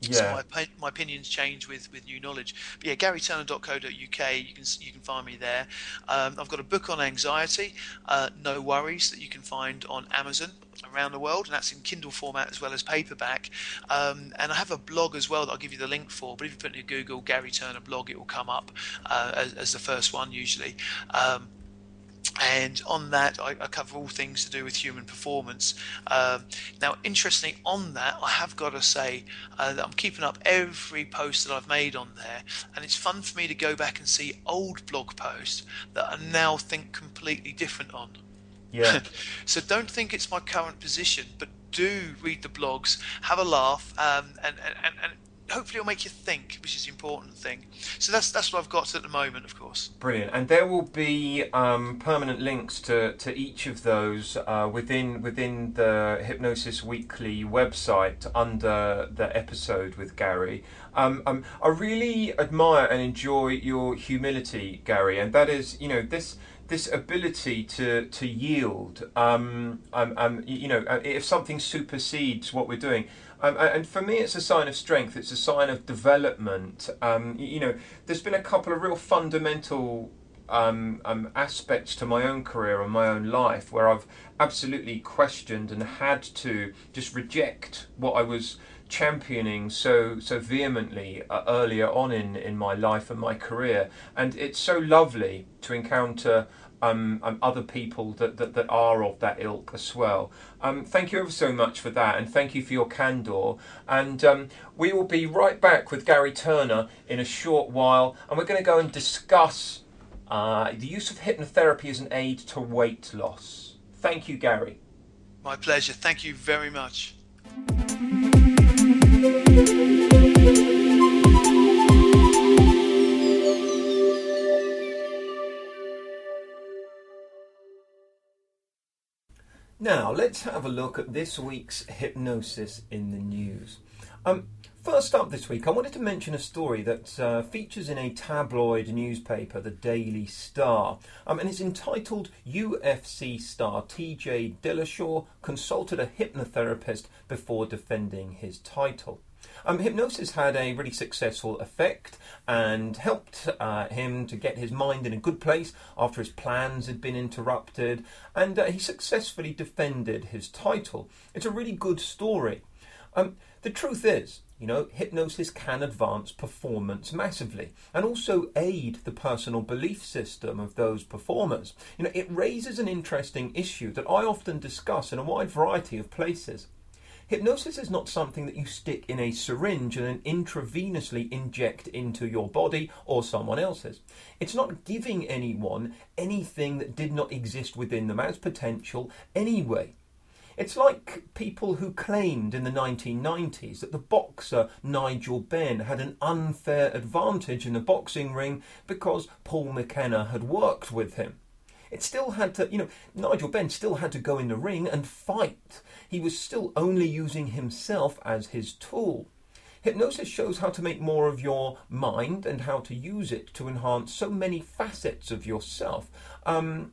So Yeah, my, my opinions change with, with new knowledge. But yeah, garyturner.co.uk, you can you can find me there. Um, I've got a book on anxiety, uh, No Worries, that you can find on Amazon around the world, and that's in Kindle format as well as paperback. Um, and I have a blog as well that I'll give you the link for. But if you put in Google Gary Turner blog, it will come up uh, as, as the first one usually. Um, and on that I, I, cover all things to do with human performance. Um, now, interestingly, on that I have got to say uh, that I'm keeping up every post that I've made on there, and it's fun for me to go back and see old blog posts that I now think completely different on. Yeah. (laughs) so don't think it's my current position, but do read the blogs, have a laugh, um, and, and, and hopefully it'll make you think, which is the important thing. So that's that's what I've got at the moment, of course. Brilliant, and there will be um, permanent links to, to each of those uh, within within the Hypnosis Weekly website under the episode with Gary. Um, um, I really admire and enjoy your humility, Gary, and that is, you know, this this ability to to yield. Um, um, um, you know, uh, if something supersedes what we're doing, um, and for me, it's a sign of strength. It's a sign of development. Um, you know, there's been a couple of real fundamental um, um, aspects to my own career and my own life where I've absolutely questioned and had to just reject what I was championing so so vehemently uh, earlier on in in my life and my career. And it's so lovely to encounter um, um, other people that, that, that are of that ilk as well. Um, thank you ever so much for that, and thank you for your candour. And um, we will be right back with Gary Turner in a short while, and we're going to go and discuss uh, the use of hypnotherapy as an aid to weight loss. Thank you, Gary. My pleasure. Thank you very much. Now, let's have a look at this week's hypnosis in the news. Um, first up this week, I wanted to mention a story that uh, features in a tabloid newspaper, the Daily Star, um, and it's entitled UFC star TJ Dillashaw consulted a hypnotherapist before defending his title. Um, hypnosis had a really successful effect and helped uh, him to get his mind in a good place after his plans had been interrupted, and uh, he successfully defended his title. It's a really good story. Um, the truth is, you know, hypnosis can advance performance massively and also aid the personal belief system of those performers. You know, it raises an interesting issue that I often discuss in a wide variety of places. Hypnosis is not something that you stick in a syringe and then intravenously inject into your body or someone else's. It's not giving anyone anything that did not exist within them as potential anyway. It's like people who claimed in the 1990s that the boxer Nigel Benn had an unfair advantage in the boxing ring because Paul McKenna had worked with him. It still had to, you know, Nigel Benn still had to go in the ring and fight. He was still only using himself as his tool. Hypnosis shows how to make more of your mind and how to use it to enhance so many facets of yourself. Um,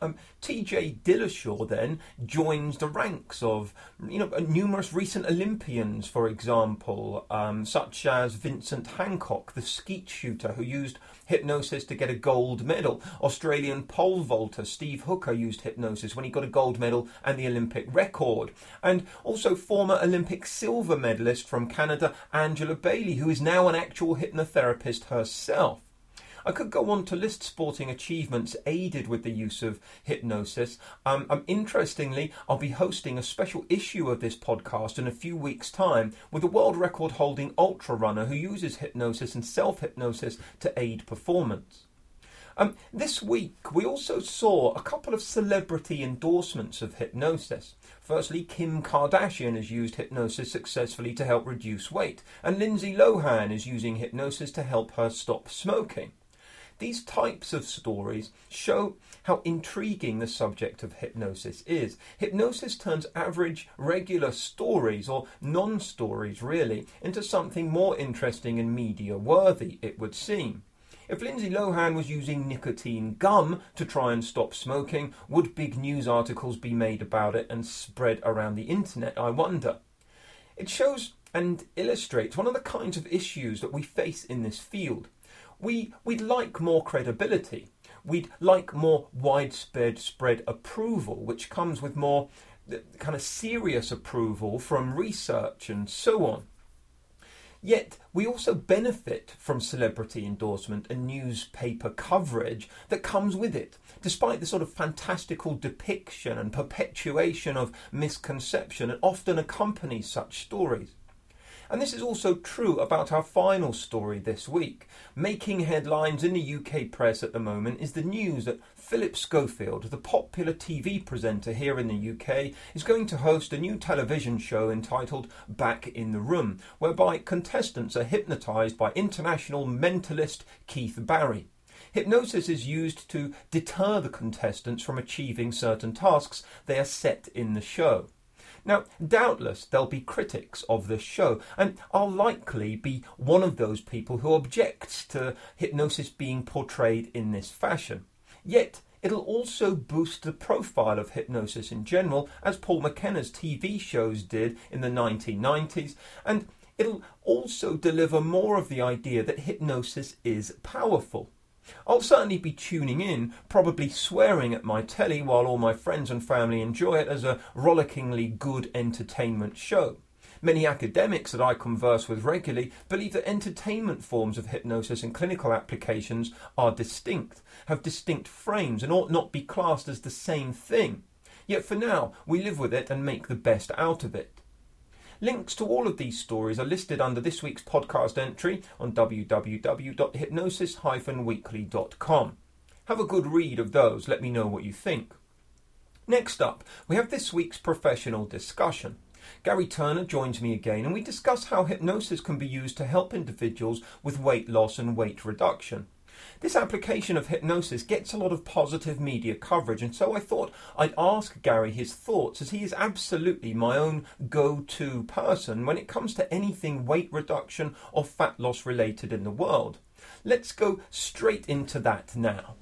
um, TJ Dillashaw then joins the ranks of you know numerous recent Olympians, for example, um, such as Vincent Hancock, the skeet shooter who used hypnosis to get a gold medal. Australian pole vaulter Steve Hooker used hypnosis when he got a gold medal and the Olympic record. And also former Olympic silver medalist from Canada, Angela Bailey, who is now an actual hypnotherapist herself. I could go on to list sporting achievements aided with the use of hypnosis. Um, um, interestingly, I'll be hosting a special issue of this podcast in a few weeks' time with a world record holding ultra runner who uses hypnosis and self hypnosis to aid performance. Um, this week, we also saw a couple of celebrity endorsements of hypnosis. Firstly, Kim Kardashian has used hypnosis successfully to help reduce weight, and Lindsay Lohan is using hypnosis to help her stop smoking. These types of stories show how intriguing the subject of hypnosis is. Hypnosis turns average, regular stories, or non stories really, into something more interesting and media worthy, it would seem. If Lindsay Lohan was using nicotine gum to try and stop smoking, would big news articles be made about it and spread around the internet, I wonder? It shows and illustrates one of the kinds of issues that we face in this field we we'd like more credibility. We'd like more widespread spread approval, which comes with more uh, kind of serious approval from research and so on. Yet we also benefit from celebrity endorsement and newspaper coverage that comes with it, despite the sort of fantastical depiction and perpetuation of misconception that often accompanies such stories. And this is also true about our final story this week. Making headlines in the UK press at the moment is the news that Philip Schofield, the popular TV presenter here in the UK, is going to host a new television show entitled Back in the Room, whereby contestants are hypnotised by international mentalist Keith Barry. Hypnosis is used to deter the contestants from achieving certain tasks they are set in the show. Now, doubtless there'll be critics of this show, and I'll likely be one of those people who objects to hypnosis being portrayed in this fashion. Yet, it'll also boost the profile of hypnosis in general, as Paul McKenna's TV shows did in the 1990s, and it'll also deliver more of the idea that hypnosis is powerful. I'll certainly be tuning in, probably swearing at my telly while all my friends and family enjoy it as a rollickingly good entertainment show. Many academics that I converse with regularly believe that entertainment forms of hypnosis and clinical applications are distinct, have distinct frames, and ought not be classed as the same thing. Yet for now, we live with it and make the best out of it. Links to all of these stories are listed under this week's podcast entry on www.hypnosis-weekly.com. Have a good read of those, let me know what you think. Next up, we have this week's professional discussion. Gary Turner joins me again and we discuss how hypnosis can be used to help individuals with weight loss and weight reduction. This application of hypnosis gets a lot of positive media coverage, and so I thought I'd ask Gary his thoughts, as he is absolutely my own go to person when it comes to anything weight reduction or fat loss related in the world. Let's go straight into that now.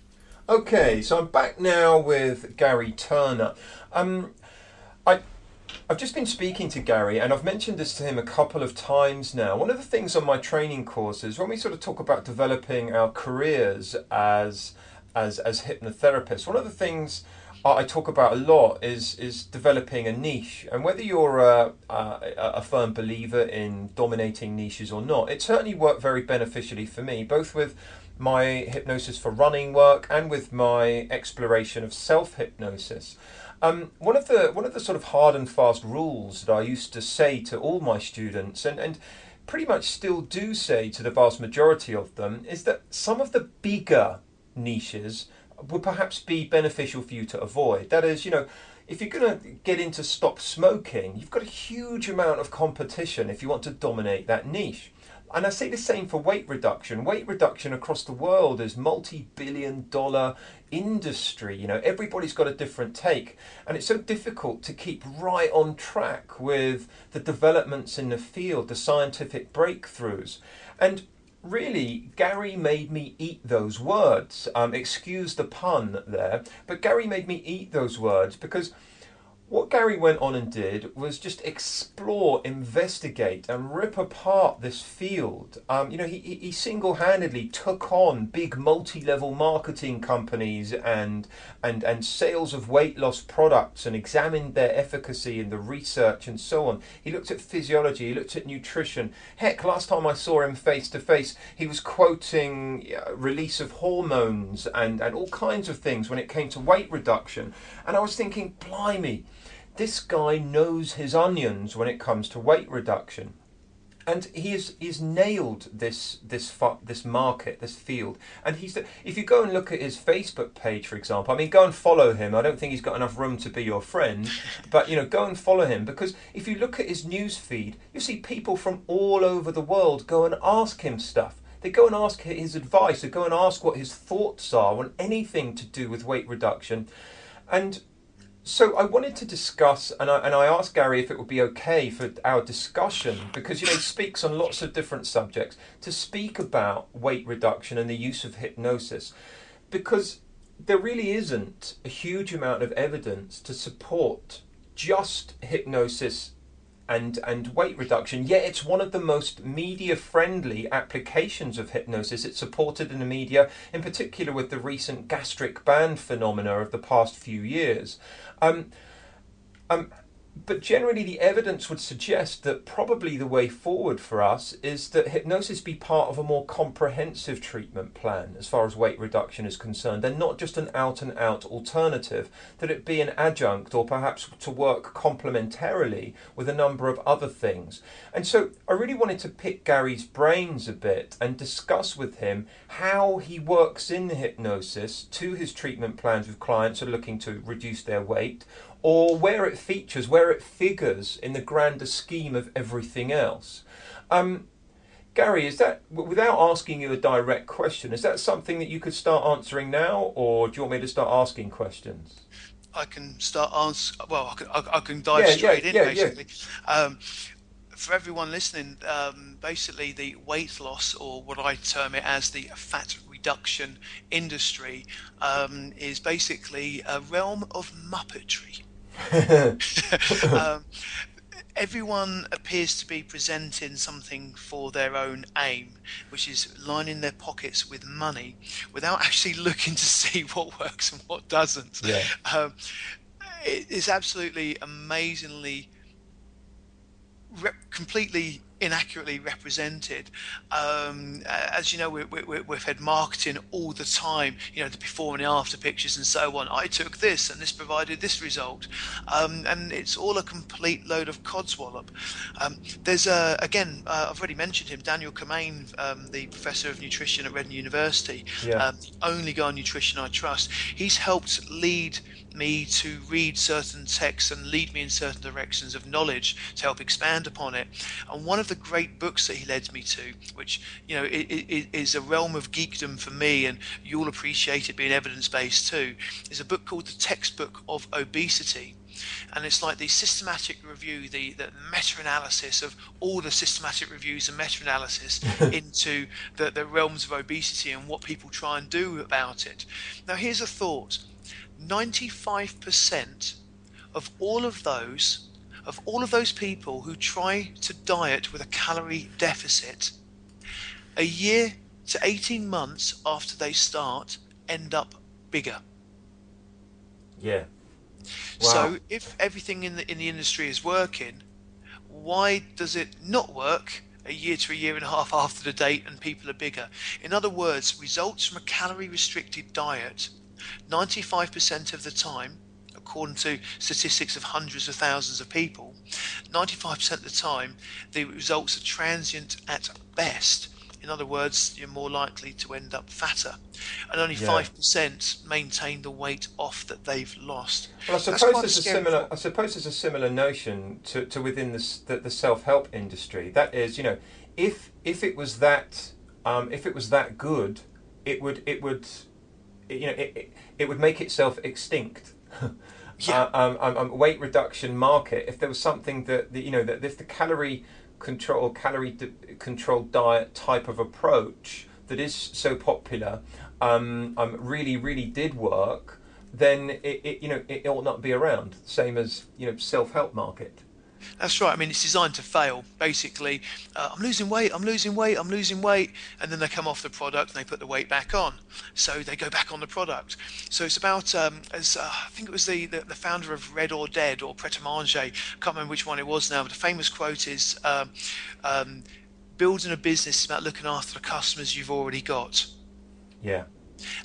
Okay, so I'm back now with Gary Turner. Um, I I've just been speaking to Gary, and I've mentioned this to him a couple of times now. One of the things on my training courses, when we sort of talk about developing our careers as as as hypnotherapists, one of the things I talk about a lot is is developing a niche, and whether you're a, a, a firm believer in dominating niches or not, it certainly worked very beneficially for me, both with my hypnosis for running work and with my exploration of self hypnosis. Um, one of the one of the sort of hard and fast rules that I used to say to all my students, and, and pretty much still do say to the vast majority of them, is that some of the bigger niches would perhaps be beneficial for you to avoid. That is, you know, if you're going to get into stop smoking, you've got a huge amount of competition if you want to dominate that niche. And I say the same for weight reduction. Weight reduction across the world is multi-billion dollar industry. You know, everybody's got a different take, and it's so difficult to keep right on track with the developments in the field, the scientific breakthroughs. And really, Gary made me eat those words. Um, excuse the pun there, but Gary made me eat those words because what Gary went on and did was just explore, investigate, and rip apart this field. Um, you know, he, he single handedly took on big multi level marketing companies and, and, and sales of weight loss products and examined their efficacy in the research and so on. He looked at physiology, he looked at nutrition. Heck, last time I saw him face to face, he was quoting uh, release of hormones and, and all kinds of things when it came to weight reduction. And I was thinking, blimey this guy knows his onions when it comes to weight reduction. And he he's he's nailed this this this market, this field. And he's if you go and look at his Facebook page, for example, I mean, go and follow him. I don't think he's got enough room to be your friend, (laughs) but you know, go and follow him because if you look at his news feed, you see people from all over the world go and ask him stuff. They go and ask his advice. They go and ask what his thoughts are on anything to do with weight reduction, and so I wanted to discuss, and I, and I asked Gary if it would be okay for our discussion, because you know he speaks on lots of different subjects, to speak about weight reduction and the use of hypnosis, because there really isn't a huge amount of evidence to support just hypnosis and, and weight reduction, yet it's one of the most media friendly applications of hypnosis. It's supported in the media, in particular with the recent gastric band phenomena of the past few years. Um, um, but generally, the evidence would suggest that probably the way forward for us is that hypnosis be part of a more comprehensive treatment plan as far as weight reduction is concerned, and not just an out and out alternative, that it be an adjunct or perhaps to work complementarily with a number of other things. And so I really wanted to pick Gary's brains a bit and discuss with him how he works in hypnosis to his treatment plans with clients who are looking to reduce their weight or where it features, where it figures in the grander scheme of everything else. Um, Gary, is that without asking you a direct question? Is that something that you could start answering now, or do you want me to start asking questions? I can start answer. Well, I can, I, I can dive yeah, straight yeah, in yeah, basically. Um, for everyone listening, um, basically the weight loss, or what I term it as the fat reduction industry, um, is basically a realm of muppetry. (laughs) um, everyone appears to be presenting something for their own aim, which is lining their pockets with money without (laughs) actually looking to see what works and what doesn't. Yeah. Um, it is absolutely amazingly, completely inaccurately represented. Um, as you know, we, we, we've had marketing all the time, you know, the before and after pictures and so on. I took this and this provided this result. Um, and it's all a complete load of codswallop. Um, there's, a, again, uh, I've already mentioned him, Daniel Commane, um, the professor of nutrition at Reading University, yeah. Um, the only guy on nutrition I trust. He's helped lead me to read certain texts and lead me in certain directions of knowledge to help expand upon it. And one of the great books that he led me to, which you know is a realm of geekdom for me, and you'll appreciate it being evidence based too, is a book called The Textbook of Obesity and it's like the systematic review, the, the meta-analysis of all the systematic reviews and meta-analysis (laughs) into the, the realms of obesity and what people try and do about it. Now, here's a thought: 95% of all of those of all of those people who try to diet with a calorie deficit a year to 18 months after they start end up bigger. Yeah. Wow. so if everything in the in the industry is working why does it not work a year to a year and a half after the date and people are bigger? In other words results from a calorie restricted diet 95% of the time, according to statistics of hundreds of thousands of people, 95% of the time the results are transient at best. In other words, you're more likely to end up fatter, and only five yeah. percent maintain the weight off that they've lost. Well, I suppose there's a similar. I suppose there's a similar notion to, to within the, the, the self help industry. That is, you know, if if it was that um, if it was that good, it would it would you know, it, it, it would make itself extinct. (laughs) yeah. uh, um, um, um, weight reduction market. If there was something that, that you know that if the calorie control calorie di- controlled diet type of approach that is so popular um, um, really really did work, then it, it you know it ought not be around. Same as you know self help market. That's right. I mean, it's designed to fail. Basically, uh, I'm losing weight, I'm losing weight, I'm losing weight, and then they come off the product and they put the weight back on. So they go back on the product. So it's about, um, as uh, I think it was the, the, the, founder of Red or Dead or Pret a Manger, I can't remember which one it was now, but the famous quote is um, um, building a business is about looking after the customers you've already got. Yeah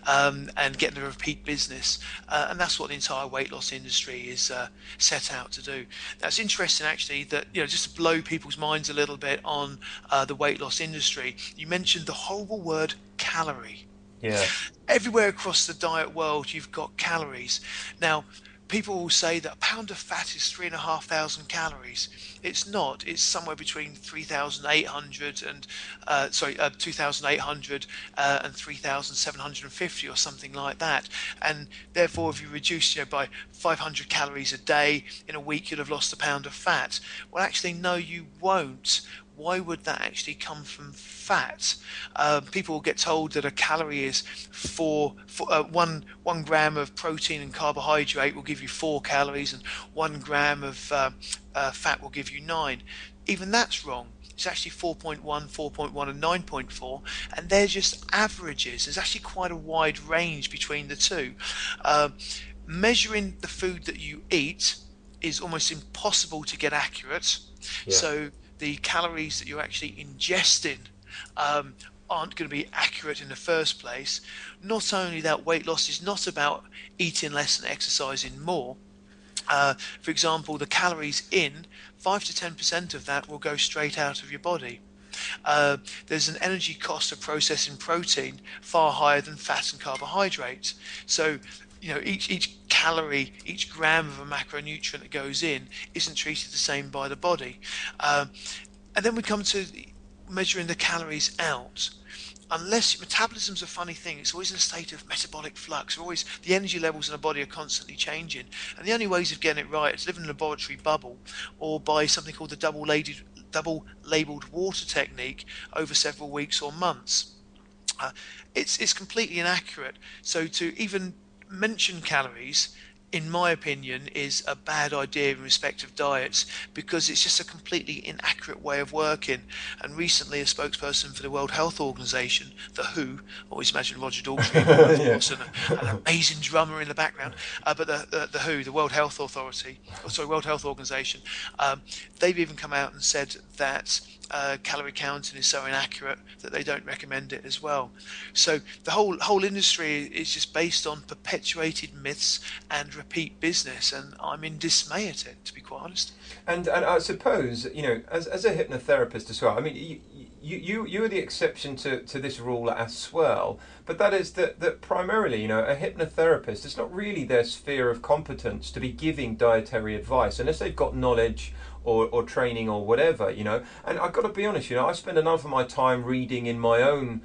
um, and getting the repeat business. Uh, and that's what the entire weight loss industry is uh, set out to do. That's interesting, actually, that, you know, just to blow people's minds a little bit on uh, the weight loss industry, you mentioned the horrible word calorie. Yeah. Everywhere across the diet world, you've got calories. Now, people will say that a pound of fat is three and a half thousand calories. It's not. It's somewhere between three thousand eight hundred and uh, sorry, uh, two thousand eight hundred uh, and three thousand seven hundred and fifty or something like that. And therefore, if you reduce you know, by five hundred calories a day in a week, you'll have lost a pound of fat. Well, actually, no, you won't why would that actually come from fat? Uh, people will get told that a calorie is four, four uh, one one gram of protein and carbohydrate will give you four calories, and one gram of uh, uh fat will give you nine. Even that's wrong. It's actually 4.1, 4.1, and 9.4, and they're just averages. There's actually quite a wide range between the two. Uh, measuring the food that you eat is almost impossible to get accurate. Yeah. So the calories that you're actually ingesting um, aren't going to be accurate in the first place. Not only that, weight loss is not about eating less and exercising more. Uh, for example, the calories in, 5 to 10% of that will go straight out of your body. Uh, there's an energy cost of processing protein far higher than fat and carbohydrates. So, you know, each each calorie, each gram of a macronutrient that goes in isn't treated the same by the body. Uh, and then we come to measuring the calories out unless metabolism's a funny thing, it's always in a state of metabolic flux. Always the energy levels in the body are constantly changing, and the only ways of getting it right is live in a laboratory bubble, or by something called the double labeled double labeled water technique over several weeks or months. Uh, it's it's completely inaccurate. So to even mention calories in my opinion, is a bad idea in respect of diets because it's just a completely inaccurate way of working. And recently, a spokesperson for the World Health Organization, the WHO, always imagine Roger Daltrey, (laughs) yeah. an, an, amazing drummer in the background, uh, but the, the, the, WHO, the World Health Authority, oh, sorry, World Health Organization, um, they've even come out and said that uh, calorie counting is so inaccurate that they don't recommend it as well. So the whole whole industry is just based on perpetuated myths and repeat business, and I'm in dismay at it, to be quite honest. And and I suppose you know, as as a hypnotherapist as well. I mean, you you you, are the exception to, to this rule as well. But that is that that primarily, you know, a hypnotherapist. It's not really their sphere of competence to be giving dietary advice unless they've got knowledge or, or training or whatever, you know. And I've got to be honest, you know, I spend enough of my time reading in my own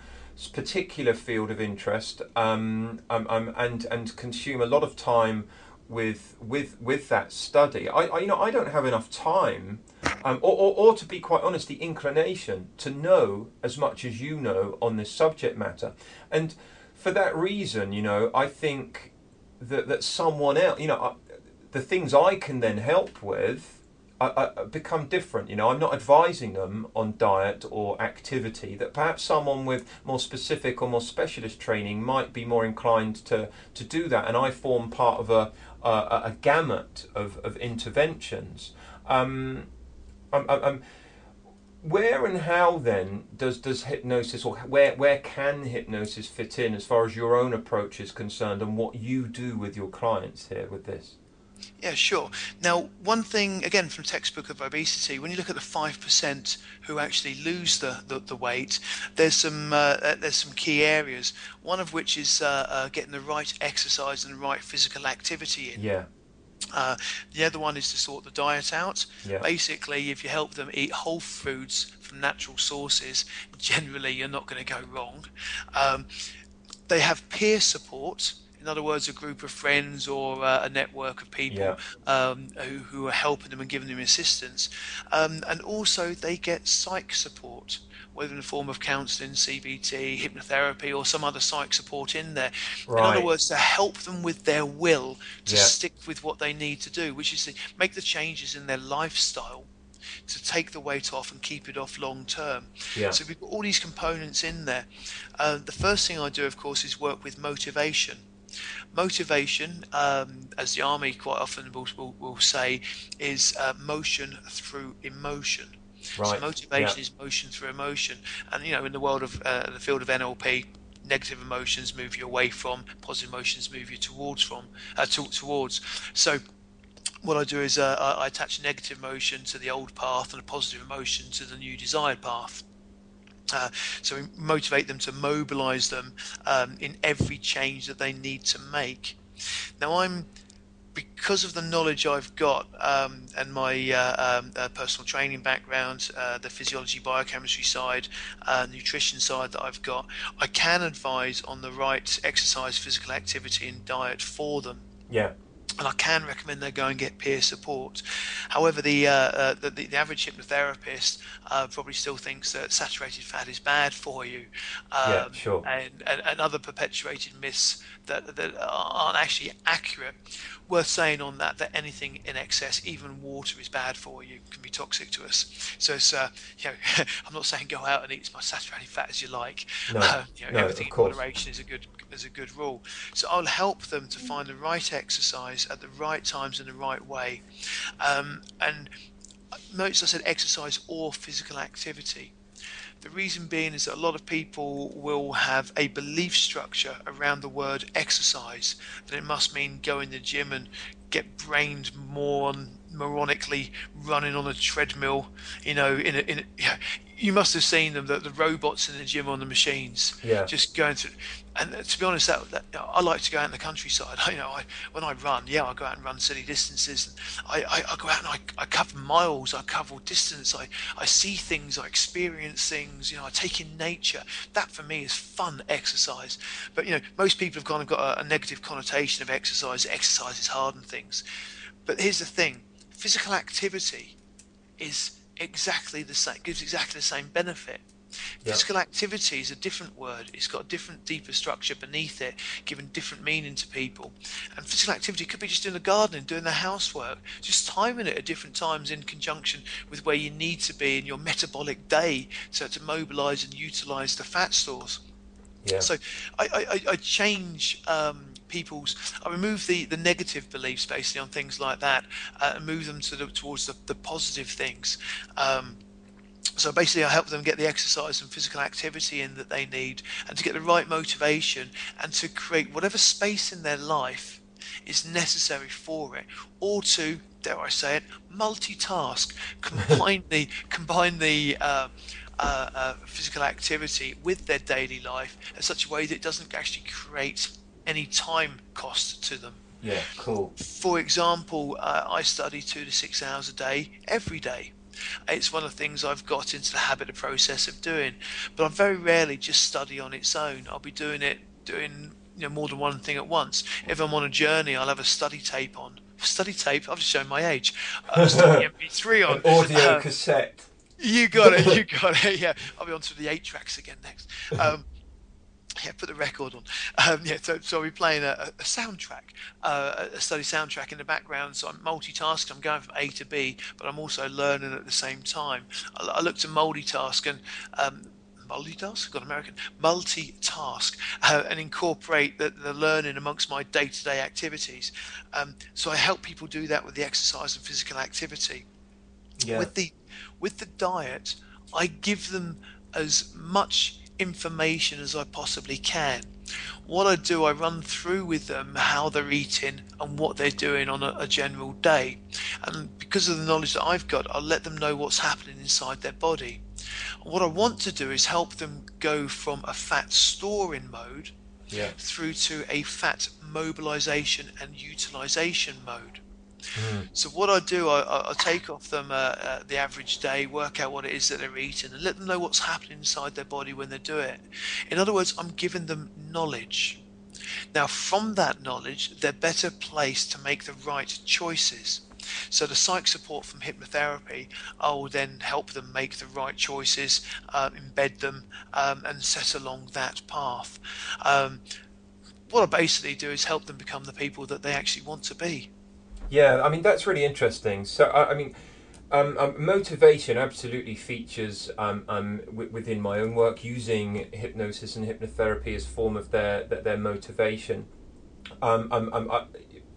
particular field of interest um, um, um, and and consume a lot of time with with with that study. I, I you know I don't have enough time, um, or, or, or to be quite honest, the inclination to know as much as you know on this subject matter, and for that reason, you know, I think that that someone else, you know, I, the things I can then help with I, I become different. You know, I'm not advising them on diet or activity that perhaps someone with more specific or more specialist training might be more inclined to, to do that. And I form part of a, a, gamut of, of interventions. Um, I'm, I'm, where and how then does does hypnosis or where where can hypnosis fit in as far as your own approach is concerned and what you do with your clients here with this yeah, sure. Now, one thing, again, from textbook of obesity, when you look at the 5% who actually lose the, the, the weight, there's some, uh, uh, there's some key areas, one of which is uh, uh, getting the right exercise and the right physical activity in. Yeah. Uh, the other one is to sort the diet out. Yeah. Basically, if you help them eat whole foods from natural sources, generally you're not going to go wrong. Um, they have peer support in other words, a group of friends or uh, a network of people yeah. um, who, who are helping them and giving them assistance. Um, and also, they get psych support, whether in the form of counselling, CBT, hypnotherapy, or some other psych support in there. Right. In other words, to help them with their will to yeah. stick with what they need to do, which is to make the changes in their lifestyle to take the weight off and keep it off long term. Yeah. So we've got all these components in there. Uh, the first thing I do, of course, is work with motivation. Motivation, um, as the army quite often will, will, will say, is uh, motion through emotion. Right. So motivation yeah. is motion through emotion, and you know, in the world of uh, the field of NLP, negative emotions move you away from, positive emotions move you towards from, uh, to, towards. So what I do is uh, I, attach a negative emotion to the old path and a positive emotion to the new desired path. Uh, so we motivate them to mobilize them um, in every change that they need to make. Now I'm because of the knowledge I've got um, and my uh, um, uh, personal training background, uh, the physiology, biochemistry side, uh, nutrition side that I've got, I can advise on the right exercise, physical activity, and diet for them. Yeah and I can recommend they go and get peer support. However, the uh, uh, the, the, average hypnotherapist uh, probably still thinks that saturated fat is bad for you, um, yeah, sure. and, and, and other perpetuated myths that that aren't actually accurate. Worth saying on that that anything in excess, even water, is bad for you, can be toxic to us. So it's uh, you know (laughs) I'm not saying go out and eat as much saturated fat as you like. No, uh, (laughs) you know, no, everything in moderation is a good is a good rule. So I'll help them to find the right exercise at the right times in the right way. Um, and notice I said exercise or physical activity. The reason being is that a lot of people will have a belief structure around the word exercise that it must mean go in the gym and get brained more moronically running on a treadmill, you know, in a, in a, yeah, you must have seen them, the, the robots in the gym on the machines, yeah. just going through. And uh, to be honest, that, that, I like to go out in the countryside. I, (laughs) you know, I, when I run, yeah, I go out and run silly distances. I, I, I go out and I, I cover miles, I cover distance, I, I see things, I experience things, you know, I take in nature. That for me is fun exercise. But, you know, most people have kind of got a, a negative connotation of exercise. Exercise is hard and things. But here's the thing physical activity is exactly the same, gives exactly the same benefit. Yep. Physical activity is a different word. It's got a different, deeper structure beneath it, giving different meaning to people. And physical activity could be just doing the gardening, doing the housework, just timing it at different times in conjunction with where you need to be in your metabolic day, so to mobilize and utilize the fat stores. Yeah. So I, I, I change um, people's. I remove the, the negative beliefs basically on things like that uh, and move them to the, towards the, the positive things. Um, so basically, I help them get the exercise and physical activity in that they need, and to get the right motivation, and to create whatever space in their life is necessary for it, or to, dare I say it, multitask, (laughs) combine the combine the uh, uh, uh, physical activity with their daily life in such a way that it doesn't actually create any time cost to them. Yeah, cool. For example, uh, I study two to six hours a day every day. It's one of the things I've got into the habit, of process of doing. But I very rarely just study on its own. I'll be doing it, doing you know more than one thing at once. If I'm on a journey, I'll have a study tape on. Study tape. I've just shown my age. Uh, study (laughs) MP3 on. An audio uh, cassette. You got it. You (laughs) got it. Yeah, I'll be on to the eight tracks again next. Um, yeah, put the record on. Um, yeah, so, so I'll be playing a, a soundtrack, uh, a study soundtrack in the background. So I'm multitasking. I'm going from A to B, but I'm also learning at the same time. I, I look to multitask and um, multitask, got American, multitask, uh, and incorporate the, the, learning amongst my day-to-day activities. Um, so I help people do that with the exercise and physical activity. Yeah. With the with the diet, I give them as much information as I possibly can. What I do, I run through with them how they're eating and what they're doing on a, a general day. And because of the knowledge that I've got, I'll let them know what's happening inside their body. What I want to do is help them go from a fat storing mode yeah. through to a fat mobilization and utilization mode. Mm. So what I do, I, I take off them uh, uh, the average day, work out what it is that they're eating, and let them know what's happening inside their body when they do it. In other words, I'm giving them knowledge. Now, from that knowledge, they're better placed to make the right choices. So the psych support from hypnotherapy, I will then help them make the right choices, uh, embed them, um, and set along that path. Um, what I basically do is help them become the people that they actually want to be. Yeah, I mean that's really interesting. So I, I mean, um, um, motivation absolutely features um, um, w- within my own work using hypnosis and hypnotherapy as form of their their, their motivation. I'm, I'm uh,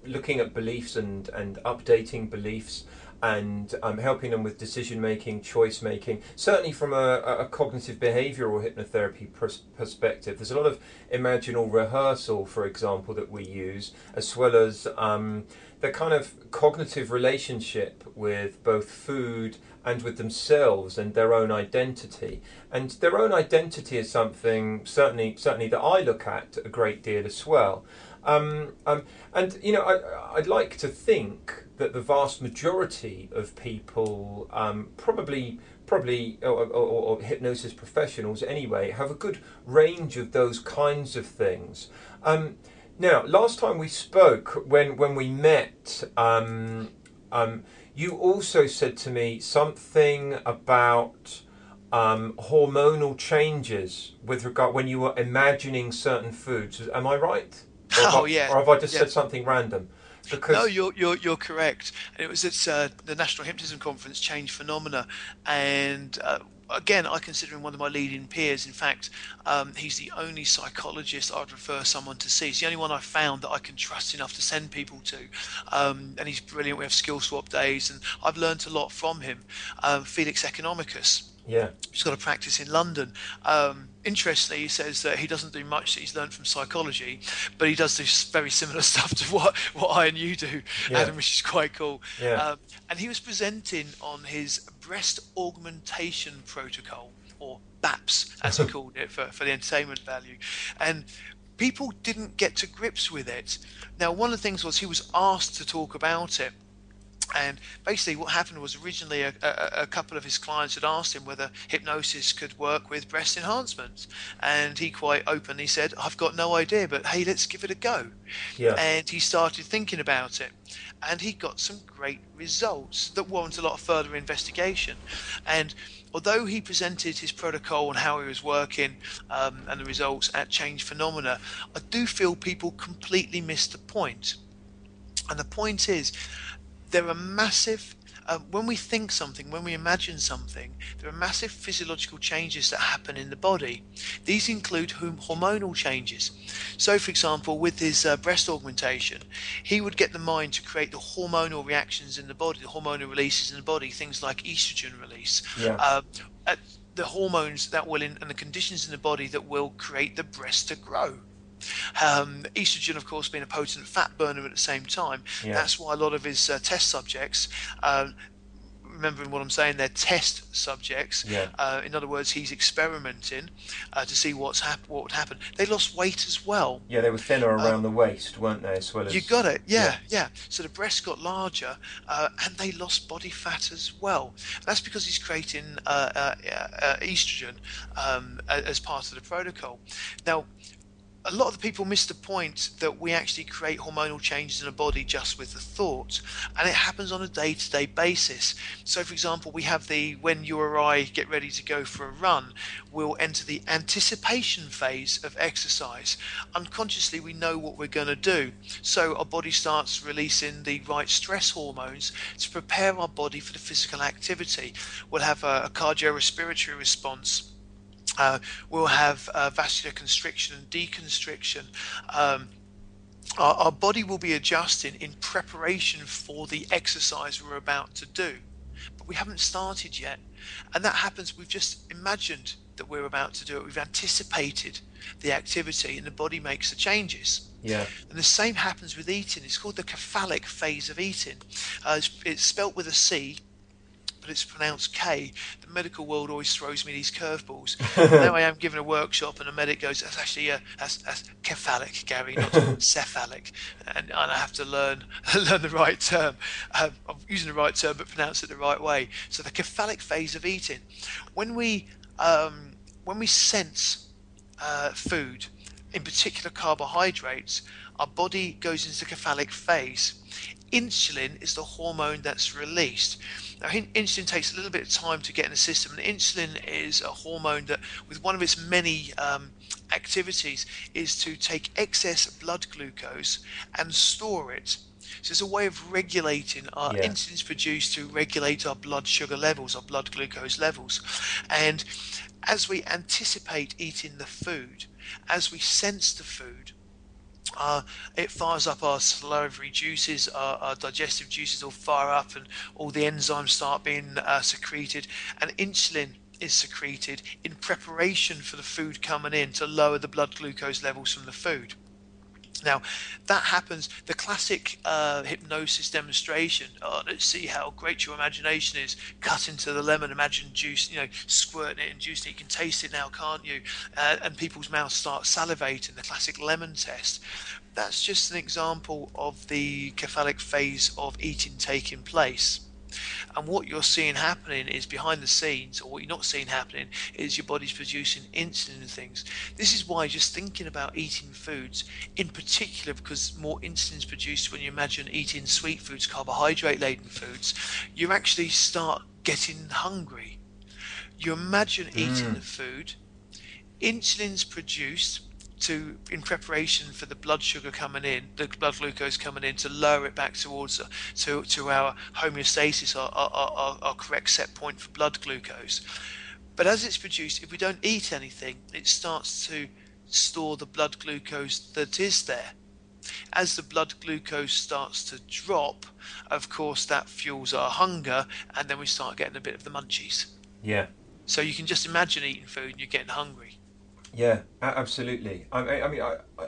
looking at beliefs and and updating beliefs and um, helping them with decision making, choice making. Certainly, from a, a cognitive behavioural hypnotherapy pers- perspective, there's a lot of imaginal rehearsal, for example, that we use, as well as um, the kind of cognitive relationship with both food and with themselves and their own identity. And their own identity is something certainly certainly that I look at a great deal as well. Um, um, and you know, I, would like to think that the vast majority of people um, probably probably or, or, or, hypnosis professionals anyway have a good range of those kinds of things. Um, now, last time we spoke, when when we met, um, um, you also said to me something about um, hormonal changes with regard when you were imagining certain foods. Am I right? Or oh I, yeah. Or have I just yeah. said something random? Because no, you're you're you're correct. And it was at uh, the National Hypnotism Conference, Change Phenomena, and uh, again, I consider him one of my leading peers. In fact, um, he's the only psychologist I'd refer someone to see. He's the only one I've found that I can trust enough to send people to. Um, and he's brilliant. We have skill swap days, and I've learned a lot from him. Um, Felix Economakis. Yeah. He's got a practice in London. Um, interestingly, he says that he doesn't do much that he's learned from psychology, but he does this very similar (laughs) stuff to what, what I and you do, yeah. Adam, which is quite cool. Yeah. Um, and he was presenting on his breast augmentation protocol, or BAPS, as he (laughs) called it, for, for the entertainment value. And people didn't get to grips with it. Now, one of the things was he was asked to talk about it and basically, what happened was originally a, a, a, couple of his clients had asked him whether hypnosis could work with breast enhancement, and he quite openly said, "I've got no idea, but hey, let's give it a go." Yeah. And he started thinking about it, and he got some great results that warrant a lot of further investigation. And although he presented his protocol and how he was working um, and the results at Change Phenomena, I do feel people completely missed the point. And the point is there are massive uh, when we think something, when we imagine something, there are massive physiological changes that happen in the body. These include hormonal changes. So, for example, with his uh, breast augmentation, he would get the mind to create the hormonal reactions in the body, the hormonal releases in the body, things like estrogen release. Yeah. Uh, the hormones that will in, and the conditions in the body that will create the breast to grow. Um, estrogen, of course, being a potent fat burner at the same time. Yeah. That's why a lot of his uh, test subjects. Uh, remembering what I'm saying, they're test subjects. Yeah. Uh, in other words, he's experimenting uh, to see what's hap- what would happen. They lost weight as well. Yeah, they were thinner around um, the waist, weren't they, as well as... You got it, yeah, yeah. yeah. So the breasts got larger, uh, and they lost body fat as well. And that's because he's creating uh, uh, uh, estrogen um, as part of the protocol. Now, a lot of the people miss the point that we actually create hormonal changes in a body just with the thought, and it happens on a day-to-day basis. So, for example, we have the when you or I get ready to go for a run, we'll enter the anticipation phase of exercise. Unconsciously, we know what we're going to do, so our body starts releasing the right stress hormones to prepare our body for the physical activity. We'll have a, a cardiorespiratory response uh, we'll have uh, vascular constriction and deconstriction. Um, our, our, body will be adjusting in preparation for the exercise we're about to do, but we haven't started yet. And that happens, we've just imagined that we're about to do it, we've anticipated the activity, and the body makes the changes. Yeah. And the same happens with eating. It's called the cephalic phase of eating. Uh, it's, it's spelt with a C, but it's pronounced K. Medical world always throws me these curveballs. (laughs) now I am giving a workshop, and a medic goes, "That's actually a that's, that's cephalic, Gary, not (laughs) cephalic," and, and, I have to learn (laughs) learn the right term. Um, I'm using the right term, but pronounce it the right way. So the cephalic phase of eating, when we um, when we sense uh, food, in particular carbohydrates, our body goes into the cephalic phase. Insulin is the hormone that's released. Now, insulin takes a little bit of time to get in the system, and insulin is a hormone that, with one of its many um, activities, is to take excess blood glucose and store it. So it's a way of regulating our yeah. insulin's produced to regulate our blood sugar levels, our blood glucose levels. And as we anticipate eating the food, as we sense the food, uh, it fires up our salivary juices, our, our, digestive juices all fire up, and all the enzymes start being uh, secreted, and insulin is secreted in preparation for the food coming in to lower the blood glucose levels from the food. Now, that happens. The classic uh, hypnosis demonstration. Oh, let's see how great your imagination is. Cut into the lemon, imagine juice, you know, squirting it and juicing it. You can taste it now, can't you? Uh, and people's mouths start salivating. The classic lemon test. That's just an example of the cephalic phase of eating taking place. And what you're seeing happening is behind the scenes, or what you're not seeing happening is your body's producing insulin and things. This is why just thinking about eating foods, in particular, because more insulin is produced when you imagine eating sweet foods, carbohydrate laden foods, you actually start getting hungry. You imagine eating mm. the food, insulin's produced to in preparation for the blood sugar coming in, the blood glucose coming in, to lower it back towards to to our homeostasis, our, our, our, our correct set point for blood glucose. But as it's produced, if we don't eat anything, it starts to store the blood glucose that is there. As the blood glucose starts to drop, of course, that fuels our hunger, and then we start getting a bit of the munchies. Yeah. So you can just imagine eating food and you're getting hungry. Yeah, absolutely. I, I mean, I, I,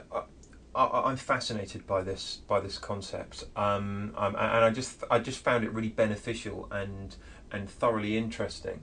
I, am fascinated by this by this concept, um, um, and I just I just found it really beneficial and and thoroughly interesting.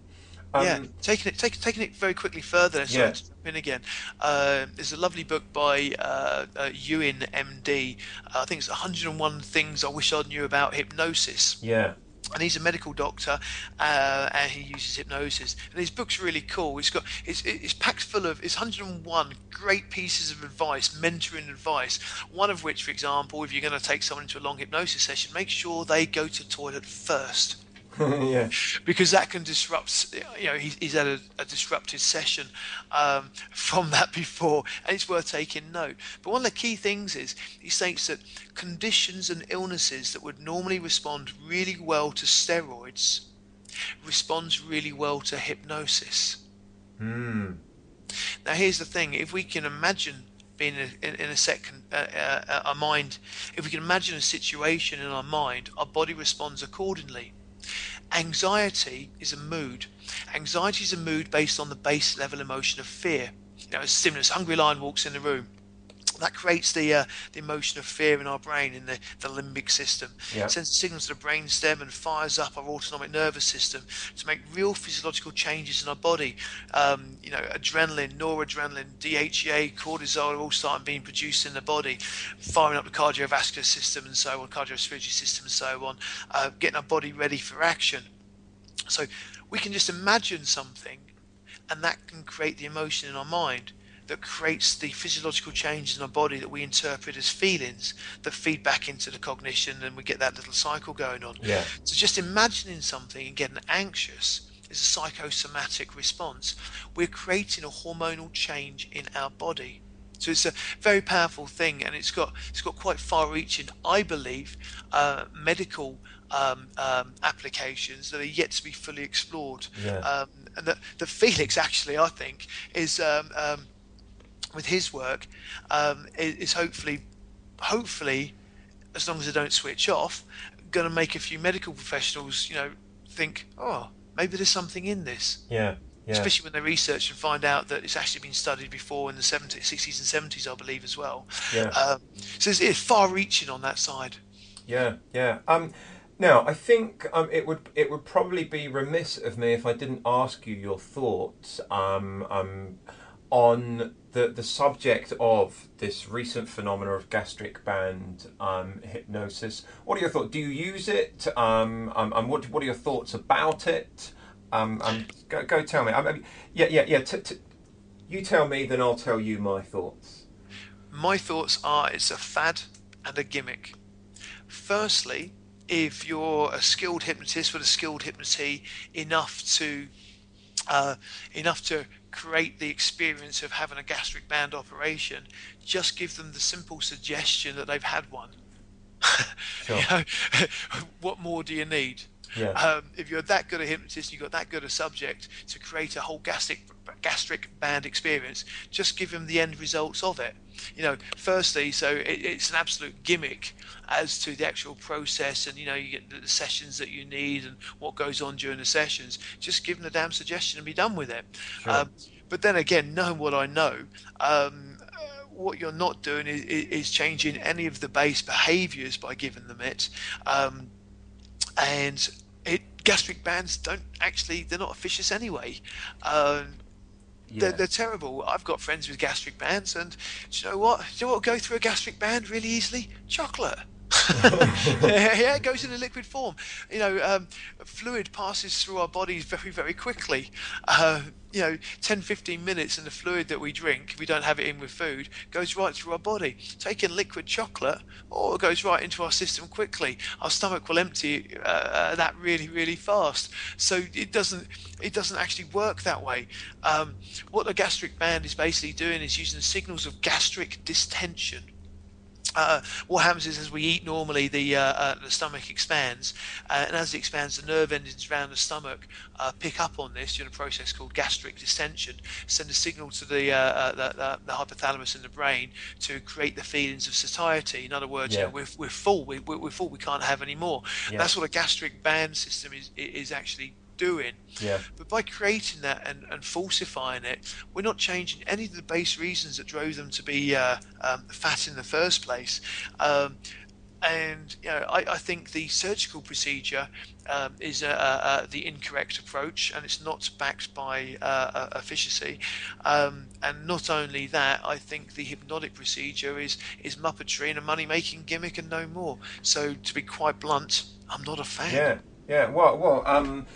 Um, yeah, taking it take, taking it very quickly further. So yeah. to jump in again. Uh, there's a lovely book by uh, uh, Ewin MD. Uh, I think it's 101 Things I Wish I Knew About Hypnosis. Yeah and he's a medical doctor uh, and he uses hypnosis. And his book's really cool. It's got it's, it's packed full of it's 101 great pieces of advice mentoring advice. One of which for example if you're going to take someone into a long hypnosis session make sure they go to toilet first (laughs) yeah. Because that can disrupt, you know, he's, he's had a, a disrupted session um, from that before, and it's worth taking note. But one of the key things is he states that conditions and illnesses that would normally respond really well to steroids responds really well to hypnosis. Mm. Now, here's the thing: if we can imagine being in a, in a second uh, uh, a mind, if we can imagine a situation in our mind, our body responds accordingly. Anxiety is a mood. Anxiety is a mood based on the base level emotion of fear. You know, as hungry lion walks in the room. That creates the uh, the emotion of fear in our brain in the, the limbic system. Yeah. It sends signals to the brain stem and fires up our autonomic nervous system to make real physiological changes in our body. Um, you know, adrenaline, noradrenaline, DHEA, cortisol are all starting being produced in the body, firing up the cardiovascular system and so on, cardiorespiratory system and so on, uh, getting our body ready for action. So we can just imagine something, and that can create the emotion in our mind that creates the physiological changes in our body that we interpret as feelings that feed back into the cognition and we get that little cycle going on. Yeah. So just imagining something and getting anxious is a psychosomatic response. We're creating a hormonal change in our body. So it's a very powerful thing, and it's got it's got quite far-reaching, I believe, uh, medical um, um, applications that are yet to be fully explored. Yeah. Um, and the, the (laughs) Felix actually, I think, is um, um, with his work um, is hopefully, hopefully, as long as they don't switch off, going to make a few medical professionals, you know, think, oh, maybe there's something in this. Yeah. Yeah. Especially when they research and find out that it's actually been studied before in the 70s, 60s, and 70s, I believe, as well. Yeah. Um, so it's, it's far-reaching on that side. Yeah, yeah. Um, now, I think um, it would it would probably be remiss of me if I didn't ask you your thoughts um, um, on the the subject of this recent phenomena of gastric band um, hypnosis. What are your thoughts? Do you use it? Um, um, and what what are your thoughts about it? Um, um, go, go tell me. I mean, yeah, yeah, yeah. T- t- you tell me, then I'll tell you my thoughts. My thoughts are it's a fad and a gimmick. Firstly, if you're a skilled hypnotist with a skilled hypnotist enough to uh, enough to create the experience of having a gastric band operation, just give them the simple suggestion that they've had one. (laughs) Sure. you know, (laughs) what more do you need? Yeah. Um, if you're that good a hypnotist, you've got that good a subject to create a whole gastric gastric band experience, just give them the end results of it. You know, firstly, so it, it's an absolute gimmick as to the actual process, and you know, you get the sessions that you need and what goes on during the sessions. Just give them the damn suggestion and be done with it. Sure. Um, but then again, knowing what I know, um, what you're not doing is, is, changing any of the base behaviours by giving them it. Um, and it, gastric bands don't actually, they're not officious anyway. Um, yeah. they're, they're, terrible. I've got friends with gastric bands, and do you know what? Do you know what go through a gastric band really easily? Chocolate. (laughs) yeah, it goes in a liquid form. You know, um, fluid passes through our bodies very, very quickly. Uh, you know, 10, 15 minutes, and the fluid that we drink, if we don't have it in with food, goes right through our body. Taking liquid chocolate, or it goes right into our system quickly. Our stomach will empty uh, that really, really fast. So it doesn't, it doesn't actually work that way. Um, what the gastric band is basically doing is using signals of gastric distension uh, what happens is as we eat normally, the, uh, uh, the stomach expands, uh, and as it expands, the nerve endings around the stomach uh, pick up on this during a process called gastric distension, send a signal to the, uh, the, the, hypothalamus in the brain to create the feelings of satiety. In other words, yeah. you know, we're, we're full, we, we're, full, we can't have any more. Yeah. That's what a gastric band system is, is actually doing. Yeah. But by creating that and, and falsifying it, we're not changing any of the base reasons that drove them to be uh, um, fat in the first place. Um, and you know, I, I, think the surgical procedure um, is uh, uh, the incorrect approach, and it's not backed by uh, efficacy. Um, and not only that, I think the hypnotic procedure is is muppetry and a money making gimmick and no more. So, to be quite blunt, I'm not a fan. Yeah, yeah. Well, well. Um,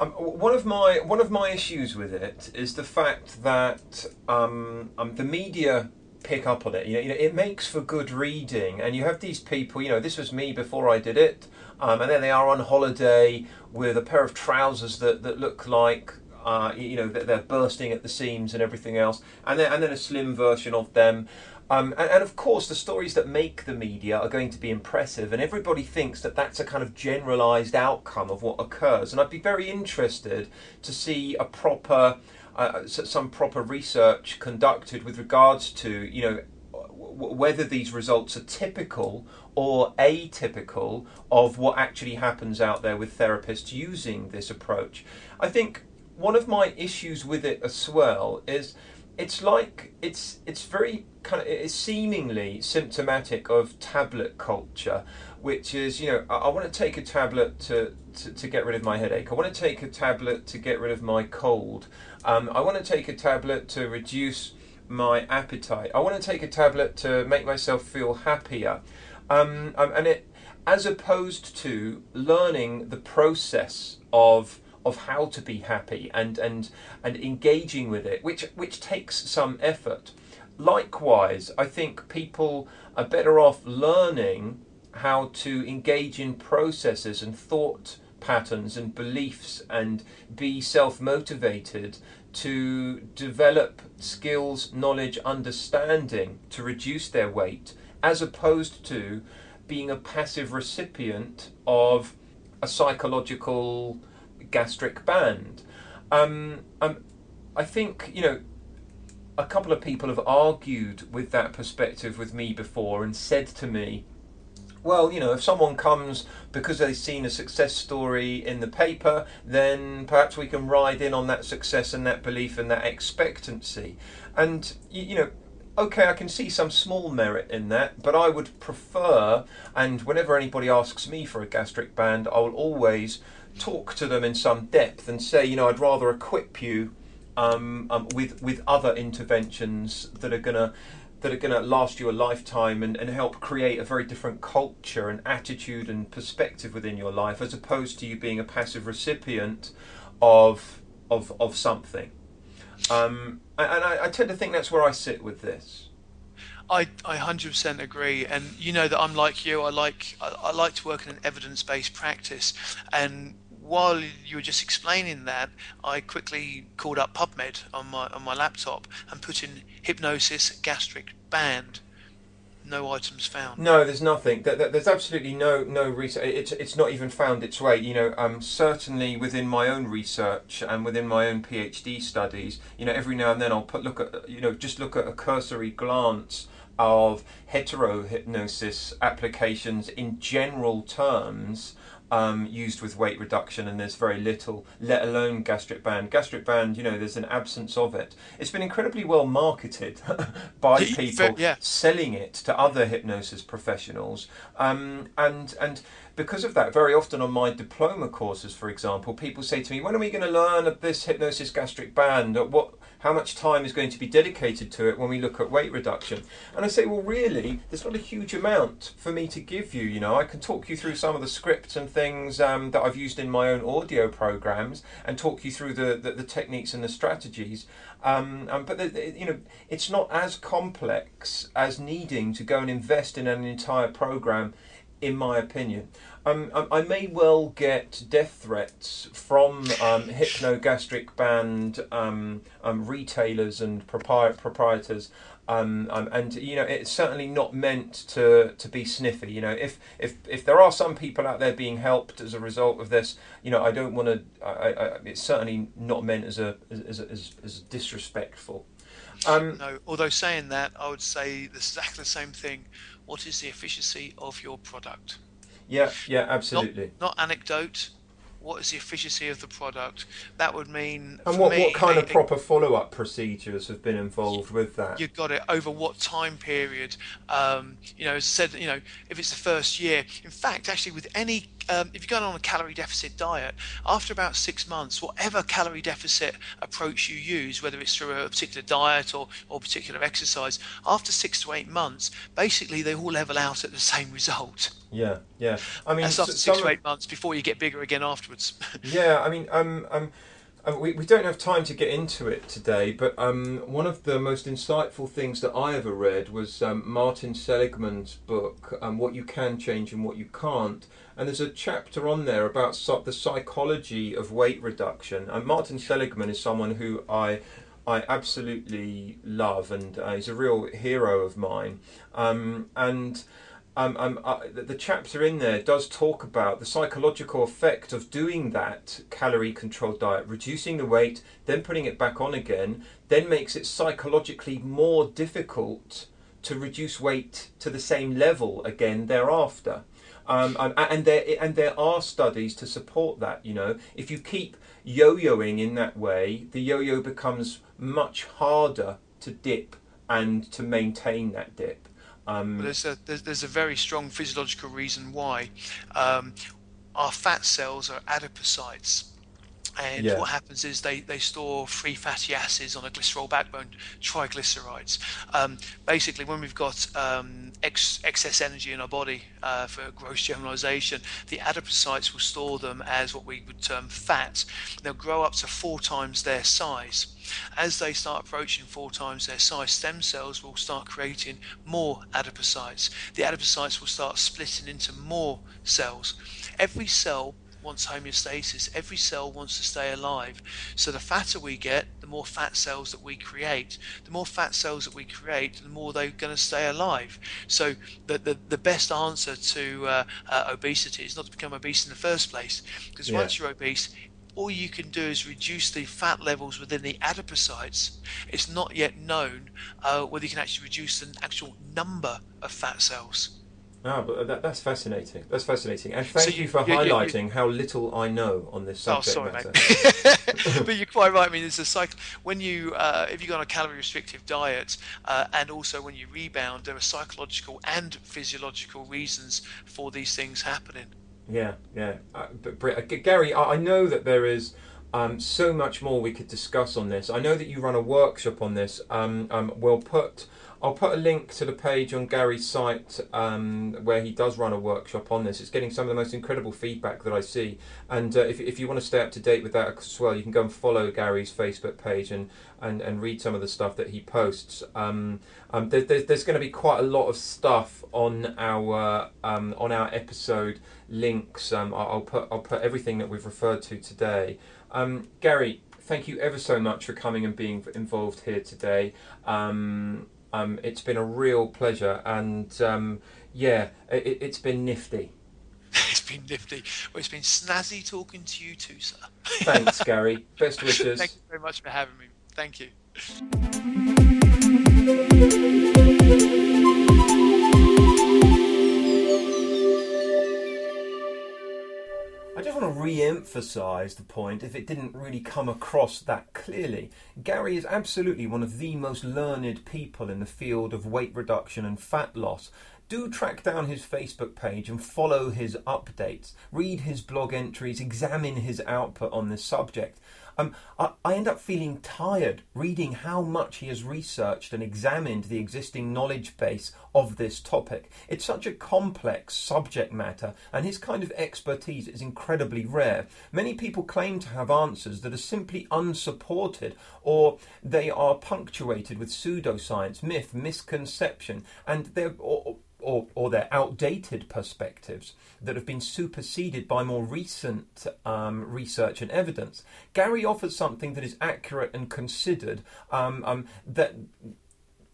um, one of my one of my issues with it is the fact that um, um, the media pick up on it. You know, you know, it makes for good reading, and you have these people. You know, this was me before I did it, um, and then they are on holiday with a pair of trousers that that look like. Uh, you know they're bursting at the seams and everything else, and then and then a slim version of them, um, and, and, of course, the stories that make the media are going to be impressive, and everybody thinks that that's a kind of generalised outcome of what occurs. And I'd be very interested to see a proper, uh, some proper research conducted with regards to, you know, whether these results are typical or atypical of what actually happens out there with therapists using this approach. I think one of my issues with it as well is it's like it's it's very kind of it's seemingly symptomatic of tablet culture, which is you know I, I want to take a tablet to, to, to get rid of my headache. I want to take a tablet to get rid of my cold. Um, I want to take a tablet to reduce my appetite. I want to take a tablet to make myself feel happier. Um, um, and it as opposed to learning the process of of how to be happy and and and engaging with it, which which takes some effort. Likewise, I think people are better off learning how to engage in processes and thought patterns and beliefs and be self motivated to develop skills, knowledge, understanding to reduce their weight, as opposed to being a passive recipient of a psychological gastric band. Um, um, I think, you know, a couple of people have argued with that perspective with me before and said to me, well, you know, if someone comes because they've seen a success story in the paper, then perhaps we can ride in on that success and that belief and that expectancy. And, you, you know, okay, I can see some small merit in that, but I would prefer, and whenever anybody asks me for a gastric band, I will always talk to them in some depth and say, you know, I'd rather equip you um, um, with with other interventions that are gonna that are to last you a lifetime and, and help create a very different culture and attitude and perspective within your life as opposed to you being a passive recipient of of of something. Um, and I, I tend to think that's where I sit with this. I, I 100% agree, and you know that I'm like you. I like I, I like to work in an evidence-based practice, and while you were just explaining that, I quickly called up PubMed on my on my laptop and put in hypnosis gastric band. No items found. No, there's nothing. There's absolutely no no research. It's it's not even found its way. You know, um, certainly within my own research and within my own PhD studies, you know, every now and then I'll put look at you know just look at a cursory glance of hetero hypnosis applications in general terms um, used with weight reduction, and there's very little, let alone gastric band. Gastric band, you know, there's an absence of it. It's been incredibly well marketed (laughs) by people yeah. selling it to other hypnosis professionals, um, and and because of that, very often on my diploma courses, for example, people say to me, "When are we going to learn this hypnosis gastric band? What how much time is going to be dedicated to it when we look at weight reduction? And I say, well, really, there's not a huge amount for me to give you. You know, I can talk you through some of the scripts and things um, that I've used in my own audio programs and talk you through the, the, the techniques and the strategies. Um, um, but the, the, you know, it's not as complex as needing to go and invest in an entire program, in my opinion. Um, um, I may well get death threats from um, hypnogastric band um, um, retailers and propri- proprietors Um, um, and you know it's certainly not meant to to be sniffy. You know, if if if there are some people out there being helped as a result of this, you know, I don't want to. I, I, it's certainly not meant as a as as, as disrespectful. Um, no, although saying that, I would say exactly the same thing. What is the efficiency of your product? Yeah, yeah, absolutely. Not, not anecdote, what is the efficiency of the product? That would mean. And what, me, what kind of proper follow up procedures have been involved with that? You've got it over what time period? Um, you know, said, you know, if it's the first year. In fact, actually, with any um, if you're going on a calorie deficit diet, after about six months, whatever calorie deficit approach you use, whether it's through a particular diet or, or particular exercise, after six to eight months, basically they all level out at the same result. Yeah, yeah. I mean, that's after six to eight months before you get bigger again afterwards. (laughs) yeah, I mean, um, um, uh, we, we don't have time to get into it today, but um, one of the most insightful things that I ever read was um, Martin Seligman's book, um, What You Can Change and What You Can't. And there's a chapter on there about the psychology of weight reduction. And Martin Seligman is someone who I I absolutely love, and uh, he's a real hero of mine. Um, and um, um, uh, the chapter in there does talk about the psychological effect of doing that calorie controlled diet, reducing the weight, then putting it back on again, then makes it psychologically more difficult to reduce weight to the same level again thereafter. Um, and, and there and there are studies to support that. You know, if you keep yo-yoing in that way, the yo-yo becomes much harder to dip and to maintain that dip. Um, there's a there's, there's, a very strong physiological reason why um, our fat cells are adipocytes. And yeah. what happens is they, they store free fatty acids on a glycerol backbone, triglycerides. Um, basically, when we've got um, ex- excess energy in our body, uh, for gross generalization, the adipocytes will store them as what we would term fat. They'll grow up to four times their size. As they start approaching four times their size, stem cells will start creating more adipocytes. The adipocytes will start splitting into more cells. Every cell wants homeostasis. Every cell wants to stay alive. So the fatter we get, the more fat cells that we create. The more fat cells that we create, the more they're going to stay alive. So the the, the best answer to uh, uh, obesity is not to become obese in the first place. Because yeah. once you're obese, all you can do is reduce the fat levels within the adipocytes. It's not yet known uh, whether you can actually reduce the actual number of fat cells. Ah, but that, that's fascinating. That's fascinating, and thank so you, you, for you, highlighting you, how little I know on this oh, subject oh, sorry, matter. (laughs) but you're quite right. I mean, there's a cycle when you uh, if you go on a calorie restrictive diet, uh, and also when you rebound, there are psychological and physiological reasons for these things happening. Yeah, yeah. Uh, but uh, Gary, I know that there is. Um, so much more we could discuss on this. I know that you run a workshop on this. Um, um, we'll put I'll put a link to the page on Gary's site um, where he does run a workshop on this. It's getting some of the most incredible feedback that I see. And uh, if, if you want to stay up to date with that as well, you can go and follow Gary's Facebook page and, and, and read some of the stuff that he posts. Um, um, there, there's, there's going to be quite a lot of stuff on our on our episode links. I'll put I'll put everything that we've referred to today. Um, Gary, thank you ever so much for coming and being involved here today. Um, um, it's been a real pleasure, and um, yeah, it, has been nifty. (laughs) it's been nifty. Well, it's been snazzy talking to you too, sir. Thanks, (laughs) Gary. Best (laughs) wishes. Thank you very much for having me. Thank you. I just want to re emphasise the point if it didn't really come across that clearly. Gary is absolutely one of the most learned people in the field of weight reduction and fat loss. Do track down his Facebook page and follow his updates. Read his blog entries, examine his output on this subject. Um, I, I, end up feeling tired reading how much he has researched and examined the existing knowledge base of this topic. It's such a complex subject matter, and his kind of expertise is incredibly rare. Many people claim to have answers that are simply unsupported, or they are punctuated with pseudoscience, myth, misconception, and they're. Or, or, or their outdated perspectives that have been superseded by more recent um, research and evidence. Gary offers something that is accurate and considered um, um, that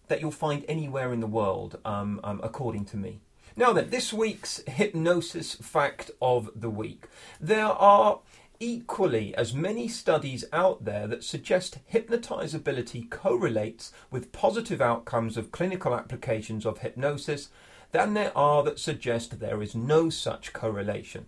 that you'll find anywhere in the world, um, um, according to me. Now then, this week's hypnosis fact of the week. There are equally as many studies out there that suggest hypnotizability correlates with positive outcomes of clinical applications of hypnosis than there are that suggest there is no such correlation.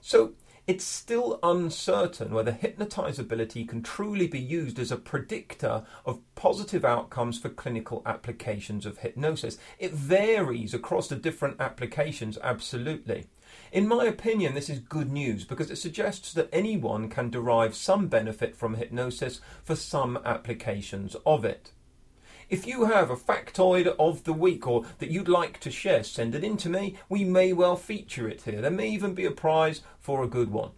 So, it's still uncertain whether hypnotizability can truly be used as a predictor of positive outcomes for clinical applications of hypnosis. It varies across the different applications, absolutely. In my opinion, this is good news because it suggests that anyone can derive some benefit from hypnosis for some applications of it. If you have a factoid of the week or that you'd like to share, send it in to me. We may well feature it here. There may even be a prize for a good one.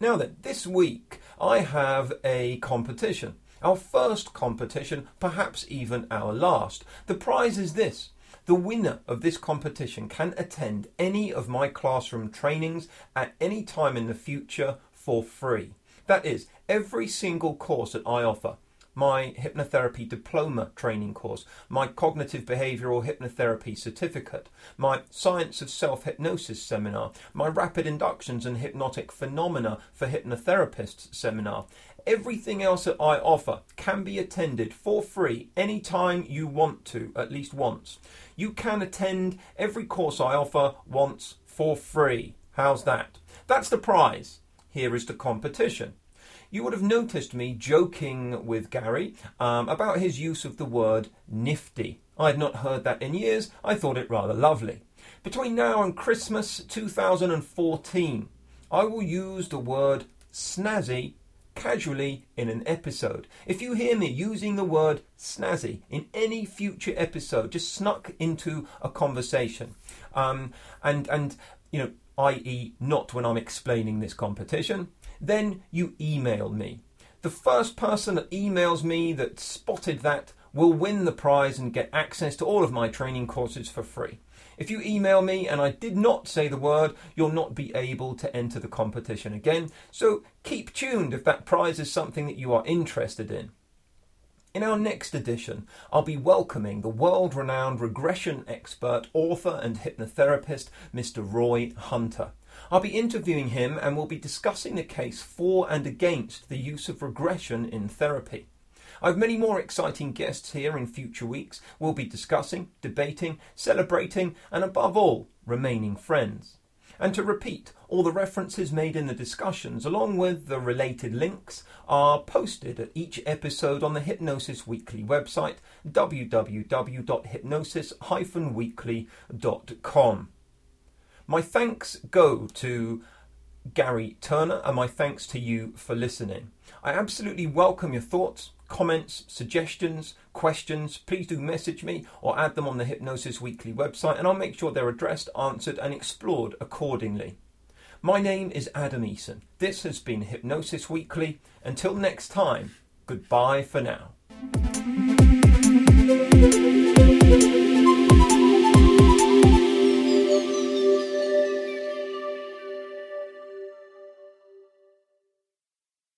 Now then, this week I have a competition. Our first competition, perhaps even our last. The prize is this. The winner of this competition can attend any of my classroom trainings at any time in the future for free. That is, every single course that I offer my hypnotherapy diploma training course, my cognitive behavioral hypnotherapy certificate, my science of self hypnosis seminar, my rapid inductions and hypnotic phenomena for hypnotherapists seminar. Everything else that I offer can be attended for free anytime you want to, at least once. You can attend every course I offer once for free. How's that? That's the prize. Here is the competition you would have noticed me joking with Gary um, about his use of the word nifty. I had not heard that in years. I thought it rather lovely. Between now and Christmas 2014, I will use the word snazzy casually in an episode. If you hear me using the word snazzy in any future episode, just snuck into a conversation, um, and and you know, i.e., not when I'm explaining this competition, then you email me. The first person that emails me that spotted that will win the prize and get access to all of my training courses for free. If you email me and I did not say the word, you'll not be able to enter the competition again. So keep tuned if that prize is something that you are interested in. In our next edition, I'll be welcoming the world renowned regression expert, author, and hypnotherapist, Mr. Roy Hunter. I'll be interviewing him and we'll be discussing the case for and against the use of regression in therapy. I've many more exciting guests here in future weeks. We'll be discussing, debating, celebrating, and above all, remaining friends. And to repeat, all the references made in the discussions, along with the related links, are posted at each episode on the Hypnosis Weekly website, www.hypnosis-weekly.com. My thanks go to Gary Turner and my thanks to you for listening. I absolutely welcome your thoughts, comments, suggestions, questions. Please do message me or add them on the Hypnosis Weekly website and I'll make sure they're addressed, answered, and explored accordingly. My name is Adam Eason. This has been Hypnosis Weekly. Until next time, goodbye for now.